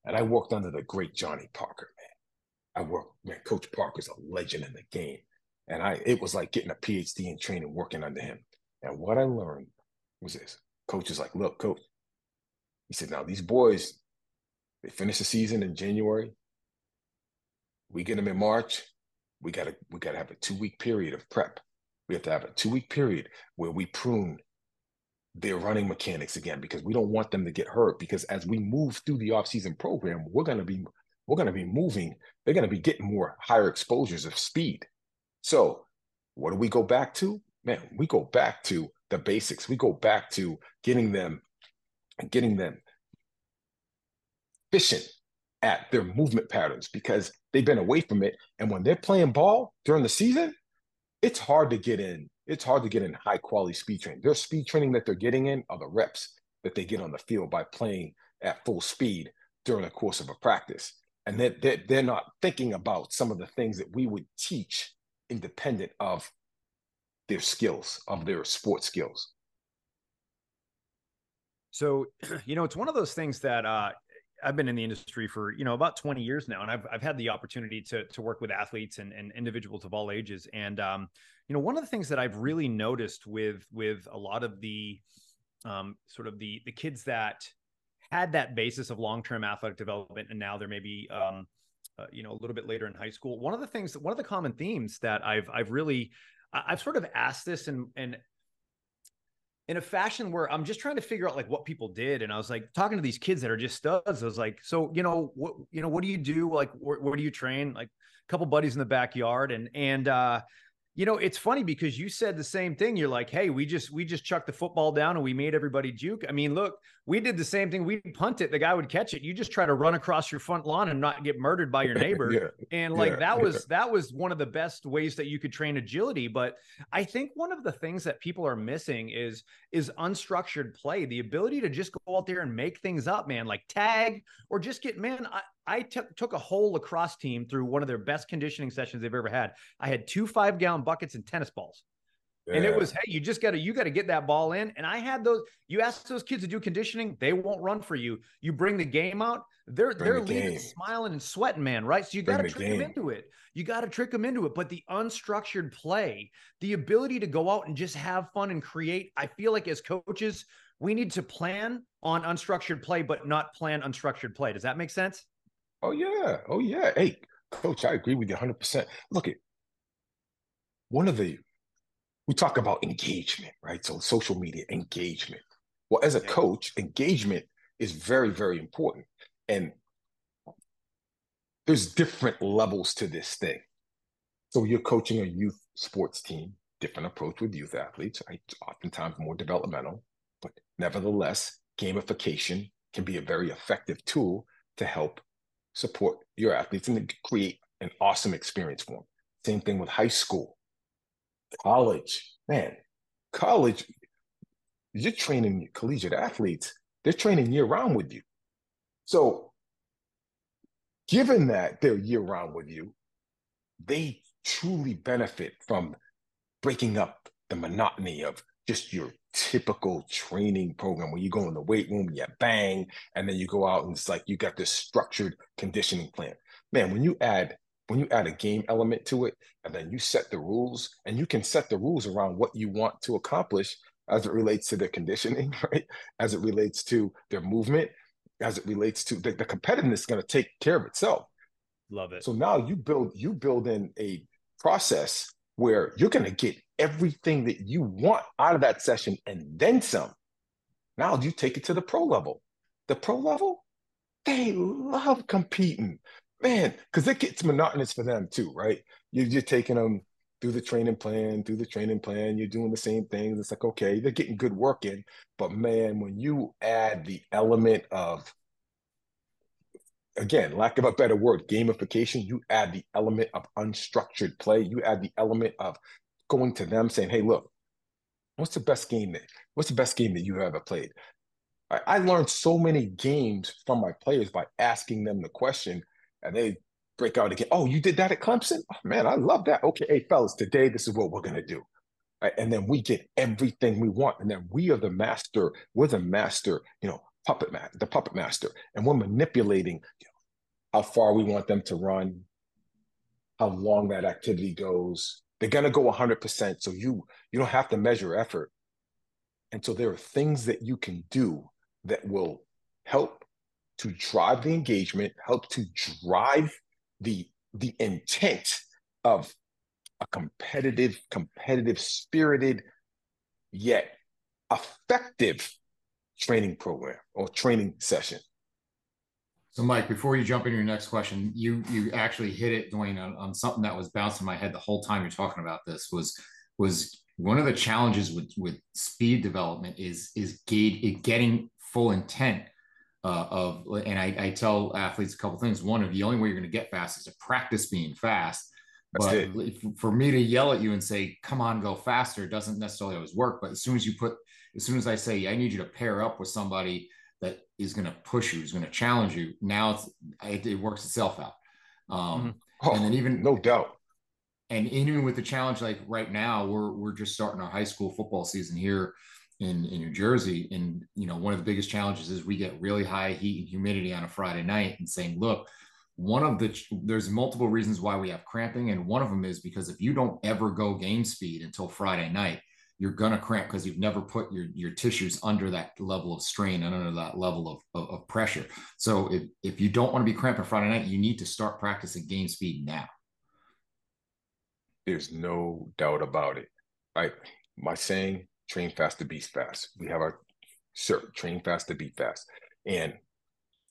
And I worked under the great Johnny Parker, man. I worked, man, Coach Parker's a legend in the game. And I it was like getting a PhD in training working under him. And what I learned was this. Coach is like, look, coach. He said, now these boys, they finish the season in January. We get them in March. We gotta we gotta have a two-week period of prep. We have to have a two-week period where we prune their running mechanics again because we don't want them to get hurt because as we move through the offseason program we're going to be we're going to be moving they're going to be getting more higher exposures of speed. So what do we go back to? Man we go back to the basics. We go back to getting them getting them efficient at their movement patterns because they've been away from it. And when they're playing ball during the season it's hard to get in it's hard to get in high quality speed training. Their speed training that they're getting in are the reps that they get on the field by playing at full speed during the course of a practice. And they're, they're, they're not thinking about some of the things that we would teach independent of their skills, of their sports skills. So, you know, it's one of those things that uh, I've been in the industry for you know about 20 years now, and I've I've had the opportunity to to work with athletes and, and individuals of all ages. And um, you know, one of the things that I've really noticed with with a lot of the um, sort of the the kids that had that basis of long term athletic development, and now they're maybe um, uh, you know a little bit later in high school. One of the things, one of the common themes that I've I've really I've sort of asked this and and in a fashion where I'm just trying to figure out like what people did. And I was like talking to these kids that are just studs. I was like, so, you know, what, you know, what do you do? Like, where, where do you train? Like a couple buddies in the backyard. And, and, uh, You know, it's funny because you said the same thing. You're like, "Hey, we just we just chucked the football down and we made everybody juke." I mean, look, we did the same thing. We punt it, the guy would catch it. You just try to run across your front lawn and not get murdered by your neighbor. yeah, and like yeah, that was yeah. that was one of the best ways that you could train agility. But I think one of the things that people are missing is is unstructured play, the ability to just go out there and make things up, man, like tag or just get man. I, I took took a whole lacrosse team through one of their best conditioning sessions they've ever had. I had two five gallon buckets and tennis balls. Yeah. And it was, hey, you just got to you got to get that ball in. And I had those. You ask those kids to do conditioning, they won't run for you. You bring the game out, they're bring they're the leaving smiling and sweating, man. Right? So you got to trick game. them into it. You got to trick them into it. But the unstructured play, the ability to go out and just have fun and create, I feel like as coaches, we need to plan on unstructured play, but not plan unstructured play. Does that make sense? Oh yeah. Oh yeah. Hey, coach, I agree with you 100%. Look at one of the we talk about engagement, right? So social media engagement. Well, as a coach, engagement is very very important. And there's different levels to this thing. So you're coaching a youth sports team, different approach with youth athletes, right? Oftentimes more developmental, but nevertheless, gamification can be a very effective tool to help support your athletes and create an awesome experience for them. Same thing with high school, college. Man, college, you're training collegiate athletes, they're training year round with you. So, given that they're year round with you, they truly benefit from breaking up the monotony of just your typical training program where you go in the weight room, you bang, and then you go out and it's like you got this structured conditioning plan. Man, when you add when you add a game element to it, and then you set the rules, and you can set the rules around what you want to accomplish as it relates to their conditioning, right? As it relates to their movement, as it relates to the, the competitiveness is going to take care of itself. Love it. So now you build you build in a process where you're going to get everything that you want out of that session and then some. Now you take it to the pro level. The pro level, they love competing, man, because it gets monotonous for them too, right? You're, you're taking them through the training plan, through the training plan, you're doing the same things. It's like, okay, they're getting good work in. But man, when you add the element of, again, lack of a better word, gamification, you add the element of unstructured play, you add the element of going to them saying, "Hey, look, what's the best game that what's the best game that you've ever played?" I learned so many games from my players by asking them the question, and they break out again. Oh, you did that at Clemson? Oh, man, I love that. Okay, hey fellas, today this is what we're gonna do. Right? And then we get everything we want, and then we are the master. We're the master, you know, puppet man, the puppet master, and we're manipulating you know, how far we want them to run, how long that activity goes, they're going to go 100%. So you you don't have to measure effort. And so there are things that you can do that will help to drive the engagement, help to drive the the intent of a competitive, competitive, spirited, yet effective training program or training session. So, Mike, before you jump into your next question, you you actually hit it, Duane, on, on something that was bouncing my head the whole time you're talking about this. Was was one of the challenges with with speed development is is getting full intent uh, of, and I, I tell athletes a couple things. One of the only way you're going to get fast is to practice being fast. That's but it. for me to yell at you and say, "Come on, go faster," doesn't necessarily always work. But as soon as you put, as soon as I say, "I need you to pair up with somebody," that is going to push you, is going to challenge you. Now it, it, works itself out. Um, mm-hmm. oh, and then even no doubt. And even with the challenge, like right now, we're we're just starting our high school football season here in in New Jersey, and you know one of the biggest challenges is we get really high heat and humidity on a Friday night, and saying, look, one of the there's multiple reasons why we have cramping, and one of them is because if you don't ever go game speed until Friday night, you're gonna cramp because you've never put your your tissues under that level of strain and under that level of, of, of pressure. So if, if you don't want to be cramping Friday night, you need to start practicing game speed now. There's no doubt about it. Like My saying, train fast to beat fast. We have our cert, train fast to beat fast. And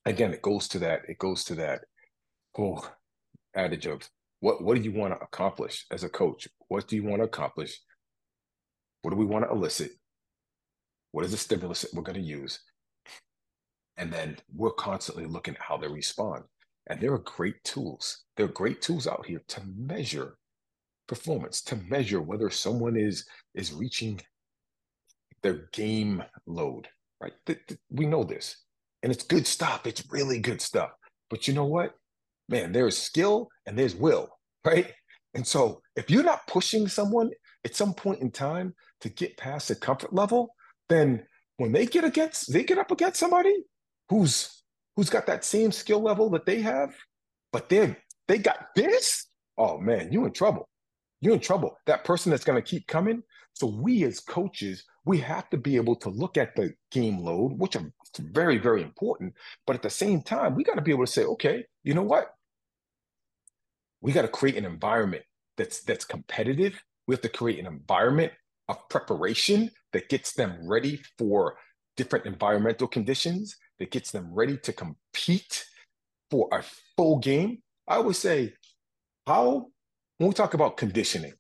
again, it goes to that, it goes to that whole adage of What what do you want to accomplish as a coach? What do you want to accomplish? What do we want to elicit? What is the stimulus that we're going to use? And then we're constantly looking at how they respond. And there are great tools. There are great tools out here to measure performance, to measure whether someone is is reaching their game load, right? We know this. And it's good stuff. It's really good stuff. But you know what? Man, there's skill and there's will, right? And so if you're not pushing someone at some point in time to get past the comfort level, then when they get against they get up against somebody who's who's got that same skill level that they have, but they they got this, oh man, you're in trouble. You're in trouble. That person that's to keep coming. So we as coaches, we have to be able to look at the game load, which are very, very important. But at the same time, we got to be able to say, okay, you know what? We got to create an environment that's that's competitive. We have to create an environment of preparation that gets them ready for different environmental conditions, that gets them ready to compete for a full game. I would say, how when we talk about conditioning,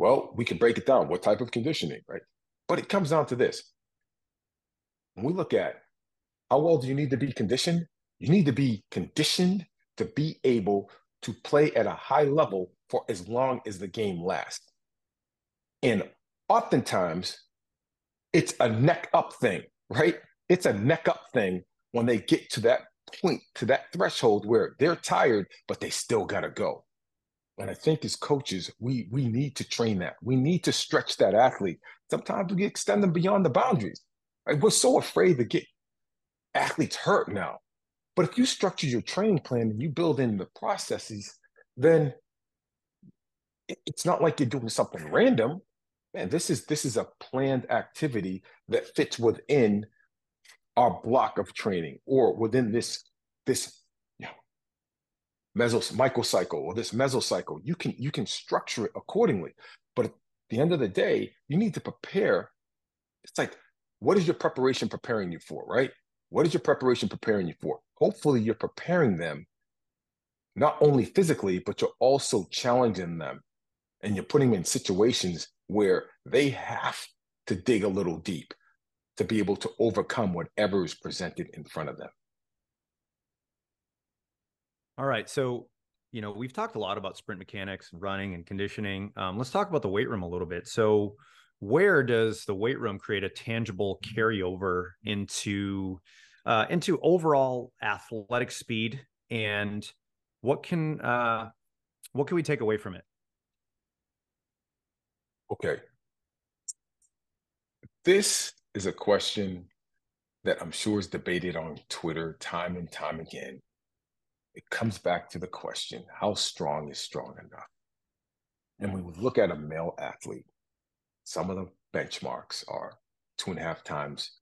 well, we can break it down. What type of conditioning, right? But it comes down to this. When we look at how well do you need to be conditioned? You need to be conditioned to be able to play at a high level for as long as the game lasts. And oftentimes, it's a neck up thing, right? It's a neck up thing when they get to that point, to that threshold where they're tired, but they still got to go. And I think as coaches, we we need to train that. We need to stretch that athlete. Sometimes we extend them beyond the boundaries. Right? We're so afraid to get athletes hurt now. But if you structure your training plan and you build in the processes, then it's not like you're doing something random. Man, this is this is a planned activity that fits within our block of training or within this this mesos microcycle or this mesocycle you can you can structure it accordingly. But at the end of the day you need to prepare. It's like what is your preparation preparing you for right? What is your preparation preparing you for? Hopefully you're preparing them not only physically but you're also challenging them. And you're putting them in situations where they have to dig a little deep to be able to overcome whatever is presented in front of them all right. So, you know, we've talked a lot about sprint mechanics, running and conditioning. Um, let's talk about the weight room a little bit. So, where does the weight room create a tangible carryover into uh, into overall athletic speed, and what can uh, what can we take away from it? Okay, this is a question that I'm sure is debated on Twitter time and time again it comes back to the question how strong is strong enough? And when we look at a male athlete, some of the benchmarks are two and a half times,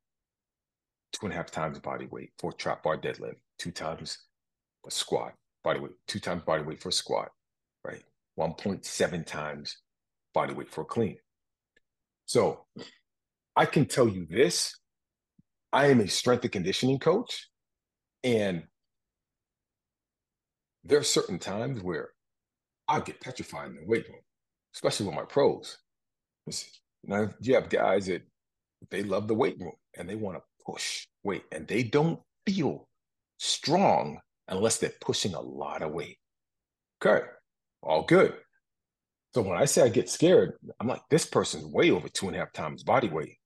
two and a half times body weight for trap bar deadlift, two times a squat body weight, two times body weight for a squat, right? 1.7 times body weight for a clean. So I can tell you this I am a strength and conditioning coach. And there are certain times where I get petrified in the weight room, especially with my pros. Now you have guys that they love the weight room and they want to push weight and they don't feel strong unless they're pushing a lot of weight. Okay, all good. So when I say I get scared, I'm like, this person's way over two and a half times body weight.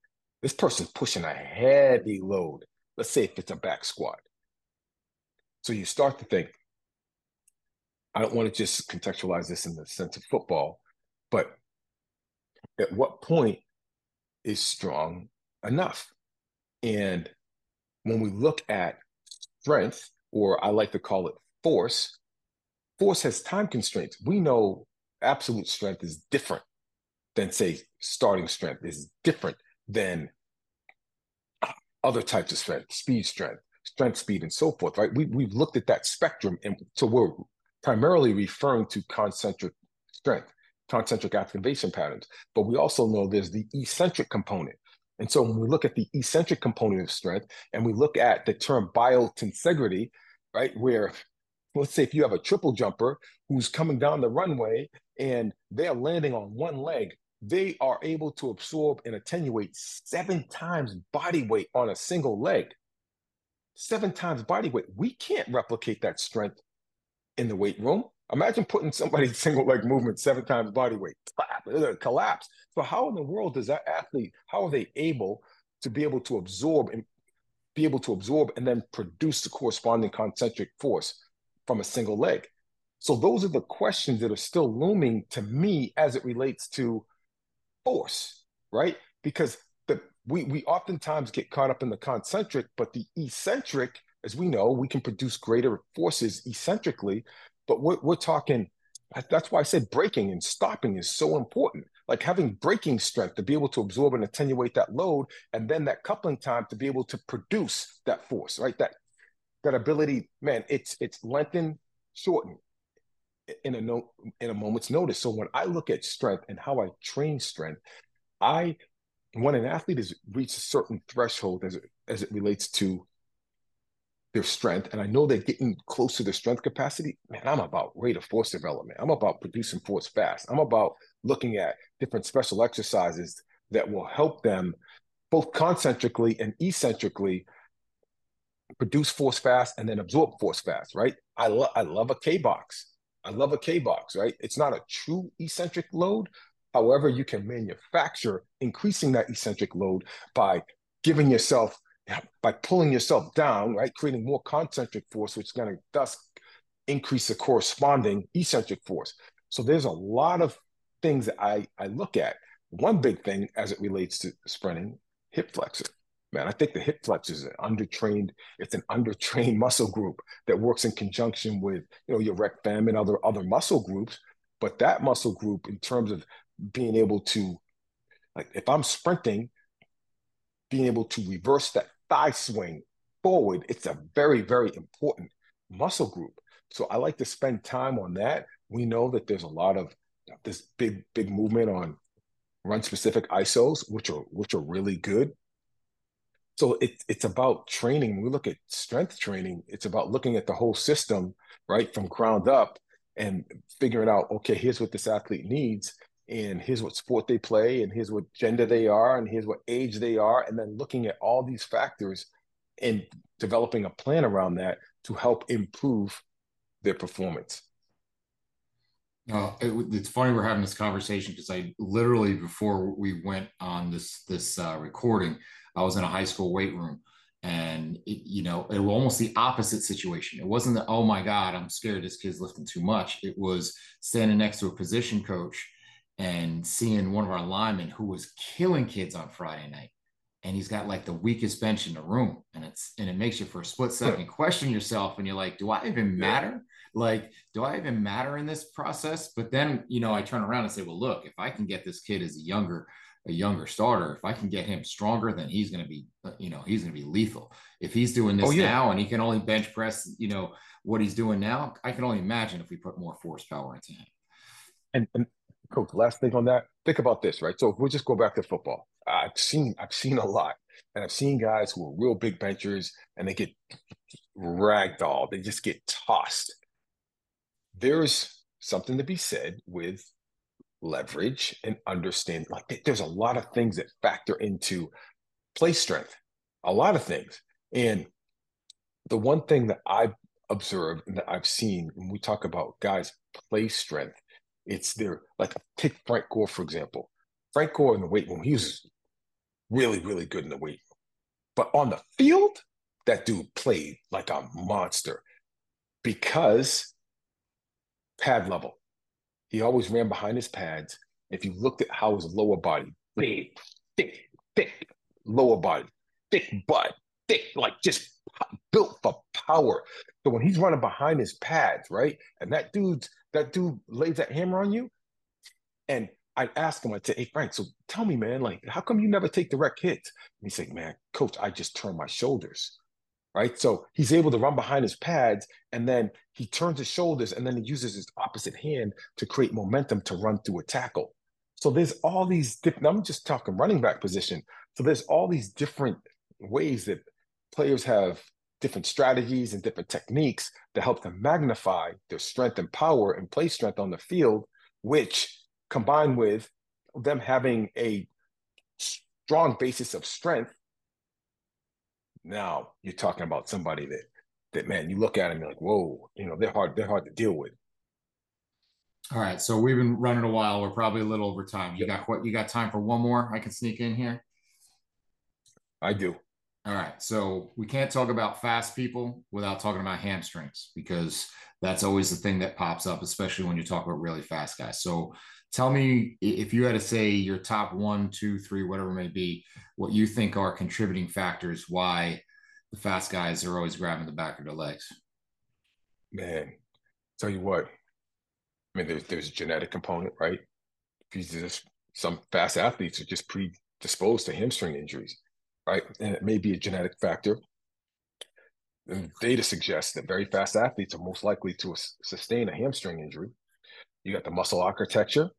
This person's pushing a heavy load. Let's say if it's a back squat. So you start to think, I don't want to just contextualize this in the sense of football, but at what point is strong enough? And when we look at strength, or I like to call it force, force has time constraints. We know absolute strength is different than, say, starting strength, is different than other types of strength, speed strength, strength, speed, and so forth, right? We, we've looked at that spectrum, and so we're primarily referring to concentric strength, concentric activation patterns. But we also know there's the eccentric component. And so when we look at the eccentric component of strength and we look at the term biotensegrity, right, where let's say if you have a triple jumper who's coming down the runway and they're landing on one leg, they are able to absorb and attenuate seven times body weight on a single leg. Seven times body weight. We can't replicate that strength in the weight room. Imagine putting somebody's single leg movement seven times body weight, collapse. So how in the world does that athlete? How are they able to be able to absorb and be able to absorb and then produce the corresponding concentric force from a single leg? So those are the questions that are still looming to me as it relates to force, right? Because the we we oftentimes get caught up in the concentric, but the eccentric, as we know, we can produce greater forces eccentrically but we're, we're talking, that's why I said braking and stopping is so important. Like having braking strength to be able to absorb and attenuate that load, and then that coupling time to be able to produce that force, right? That that ability, man, it's it's lengthened, shortened in a no in a moment's notice. So when I look at strength and how I train strength, I when an athlete has reached a certain threshold as it as it relates to their strength, and I know they're getting close to their strength capacity, man, I'm about rate of force development. I'm about producing force fast. I'm about looking at different special exercises that will help them both concentrically and eccentrically produce force fast and then absorb force fast, right? I, love I love a K box. I love a K box, right? It's not a true eccentric load. However, you can manufacture increasing that eccentric load by giving yourself by pulling yourself down, right, creating more concentric force, which is going to thus increase the corresponding eccentric force. So there's a lot of things that I, I look at. One big thing as it relates to sprinting, hip flexor. Man, I think the hip flexor is an undertrained, it's an undertrained muscle group that works in conjunction with, you know, your rec fem and other other muscle groups. But that muscle group, in terms of being able to, like if I'm sprinting, being able to reverse that thigh swing forward, it's a very, very important muscle group. So I like to spend time on that. We know that there's a lot of this big, big movement on run specific ISOs, which are which are really good. So it, it's about training. When we look at strength training, it's about looking at the whole system, right, from ground up and figuring out, okay, here's what this athlete needs and here's what sport they play and here's what gender they are and here's what age they are and then looking at all these factors and developing a plan around that to help improve their performance uh, it, it's funny we're having this conversation because I literally before we went on this this uh, recording, I was in a high school weight room, and it, you know it was almost the opposite situation. It wasn't the oh my god I'm scared this kid's lifting too much. It was standing next to a position coach and seeing one of our linemen who was killing kids on Friday night. And he's got like the weakest bench in the room. And it's and it makes you for a split second question yourself and you're like, do I even matter? Like, do I even matter in this process? But then, you know, I turn around and say, well, look, if I can get this kid as a younger, a younger starter, if I can get him stronger, then he's going to be, uh, you know, he's going to be lethal. If he's doing this oh, yeah. now and he can only bench press, you know, what he's doing now, I can only imagine if we put more force power into him. And, and coach, last thing on that. Think about this, right? So if we just go back to football, I've seen I've seen a lot, and I've seen guys who are real big benchers and they get ragdolled, they just get tossed. There's something to be said with leverage and understand. Like there's a lot of things that factor into play strength, a lot of things, and the one thing that I've observed and that I've seen when we talk about guys' play strength it's their like take Frank Gore for example. Frank Gore in the weight room, he was really, really good in the weight room. But on the field, that dude played like a monster because pad level. He always ran behind his pads. If you looked at how his lower body, big, thick, thick lower body, thick butt, thick, like just built for power. So when he's running behind his pads, right? And that dude's that dude lays that hammer on you. And I'd ask him, I'd say, hey, Frank, so tell me, man, like, how come you never take direct hits? And he's like, man, coach, I just turn my shoulders. Right. So he's able to run behind his pads and then he turns his shoulders and then he uses his opposite hand to create momentum to run through a tackle. So there's all these different, I'm just talking running back position. So there's all these different ways that players have different strategies and different techniques to help them magnify their strength and power and play strength on the field, which combined with them having a strong basis of strength. Now you're talking about somebody that that man, you look at them, you're like, whoa, you know, they're hard, they're hard to deal with. All right, so we've been running a while. We're probably a little over time. You got what? You got time for one more? I can sneak in here. I do. All right. So we can't talk about fast people without talking about hamstrings because that's always the thing that pops up, especially when you talk about really fast guys. So tell me if you had to say your top one, two, three, whatever it may be, what you think are contributing factors why the fast guys are always grabbing the back of their legs. Man, tell you what. I mean, there's there's a genetic component, right? Just some fast athletes are just predisposed to hamstring injuries right? And it may be a genetic factor. And data suggests that very fast athletes are most likely to sustain a hamstring injury. You got the muscle architecture.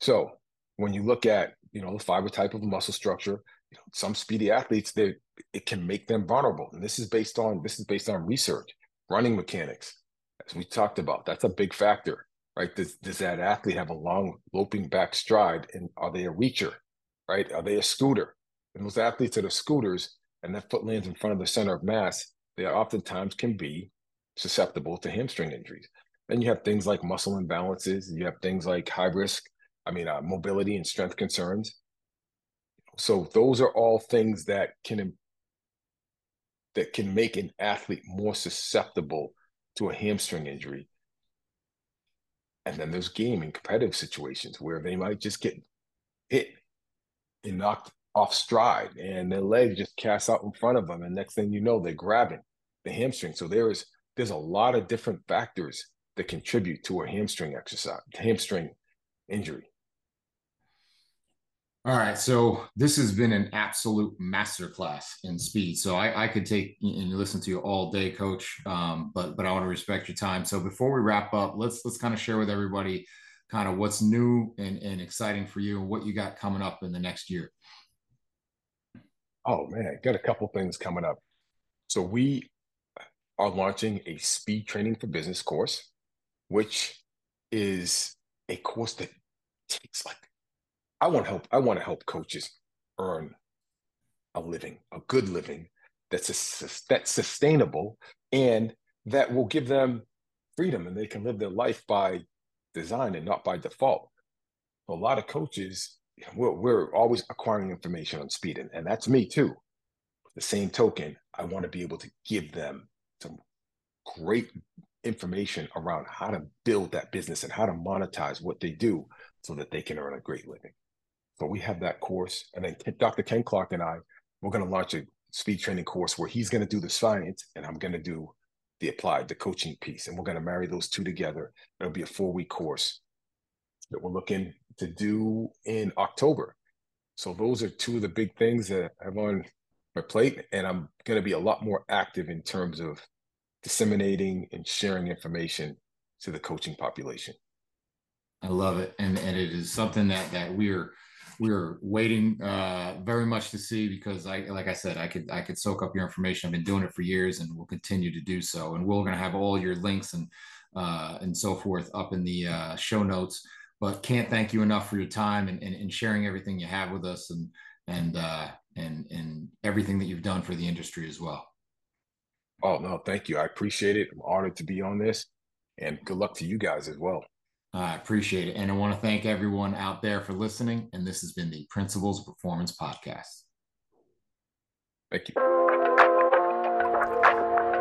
So when you look at you know the fiber type of muscle structure, you know, some speedy athletes they it can make them vulnerable. And this is based on this is based on research, running mechanics, as we talked about. That's a big factor, right? Does does that athlete have a long loping back stride, and are they a reacher, right? Are they a scooter? And those athletes that are scooters and that foot lands in front of the center of mass, they oftentimes can be susceptible to hamstring injuries. Then you have things like muscle imbalances. You have things like high risk, I mean, uh, mobility and strength concerns. So those are all things that can that can make an athlete more susceptible to a hamstring injury. And then there's game and competitive situations where they might just get hit and knocked off stride and their legs just cast out in front of them. And next thing you know, they're grabbing the hamstring. So there is there's a lot of different factors that contribute to a hamstring exercise, hamstring injury. All right, so this has been an absolute masterclass in speed. So I, I could take and listen to you all day, Coach. Um, but but I want to respect your time. So before we wrap up, let's let's kind of share with everybody kind of what's new and, and exciting for you and what you got coming up in the next year. Oh man, got a couple things coming up. So we are launching a speed training for business course, which is a course that takes like I want to help. I want to help coaches earn a living, a good living that's a, that's sustainable and that will give them freedom and they can live their life by design and not by default. A lot of coaches we're, we're always acquiring information on speed, and, and that's me too. The same token, I want to be able to give them some great information around how to build that business and how to monetize what they do so that they can earn a great living. So we have that course. And then Dr. Ken Clark and I, we're going to launch a speed training course where he's going to do the science and I'm going to do the applied, the coaching piece. And we're going to marry those two together. It'll be a four week course that we're looking to do in October. So those are two of the big things that I have on my plate, and I'm going to be a lot more active in terms of disseminating and sharing information to the coaching population. I love it, and and it is something that that we're we're waiting uh, very much to see because I like I said I could I could soak up your information. I've been doing it for years, and we'll continue to do so. And we're going to have all your links and uh, and so forth up in the uh, show notes but can't thank you enough for your time and, and, and sharing everything you have with us and and uh, and and everything that you've done for the industry as well. Oh no, thank you. I appreciate it. I'm honored to be on this, and good luck to you guys as well. I appreciate it, and I want to thank everyone out there for listening. And this has been the Principles of Performance podcast. Thank you.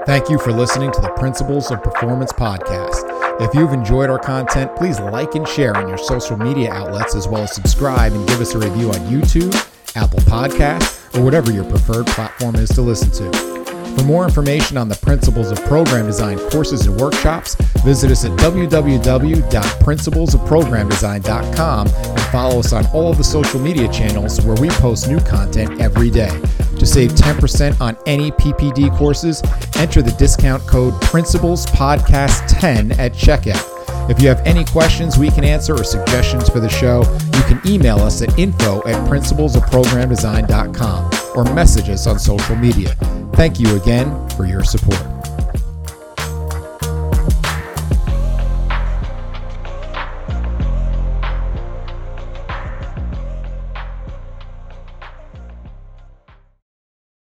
Thank you for listening to the Principles of Performance podcast. If you've enjoyed our content, please like and share on your social media outlets, as well as subscribe and give us a review on YouTube, Apple Podcasts, or whatever your preferred platform is to listen to. For more information on the principles of program design courses and workshops, visit us at www.principlesofprogramdesign.com and follow us on all of the social media channels where we post new content every day. To save 10% on any PPD courses, enter the discount code Principles Podcast 10 at checkout. If you have any questions we can answer or suggestions for the show, you can email us at info at principlesofprogramdesign.com or message us on social media. Thank you again for your support.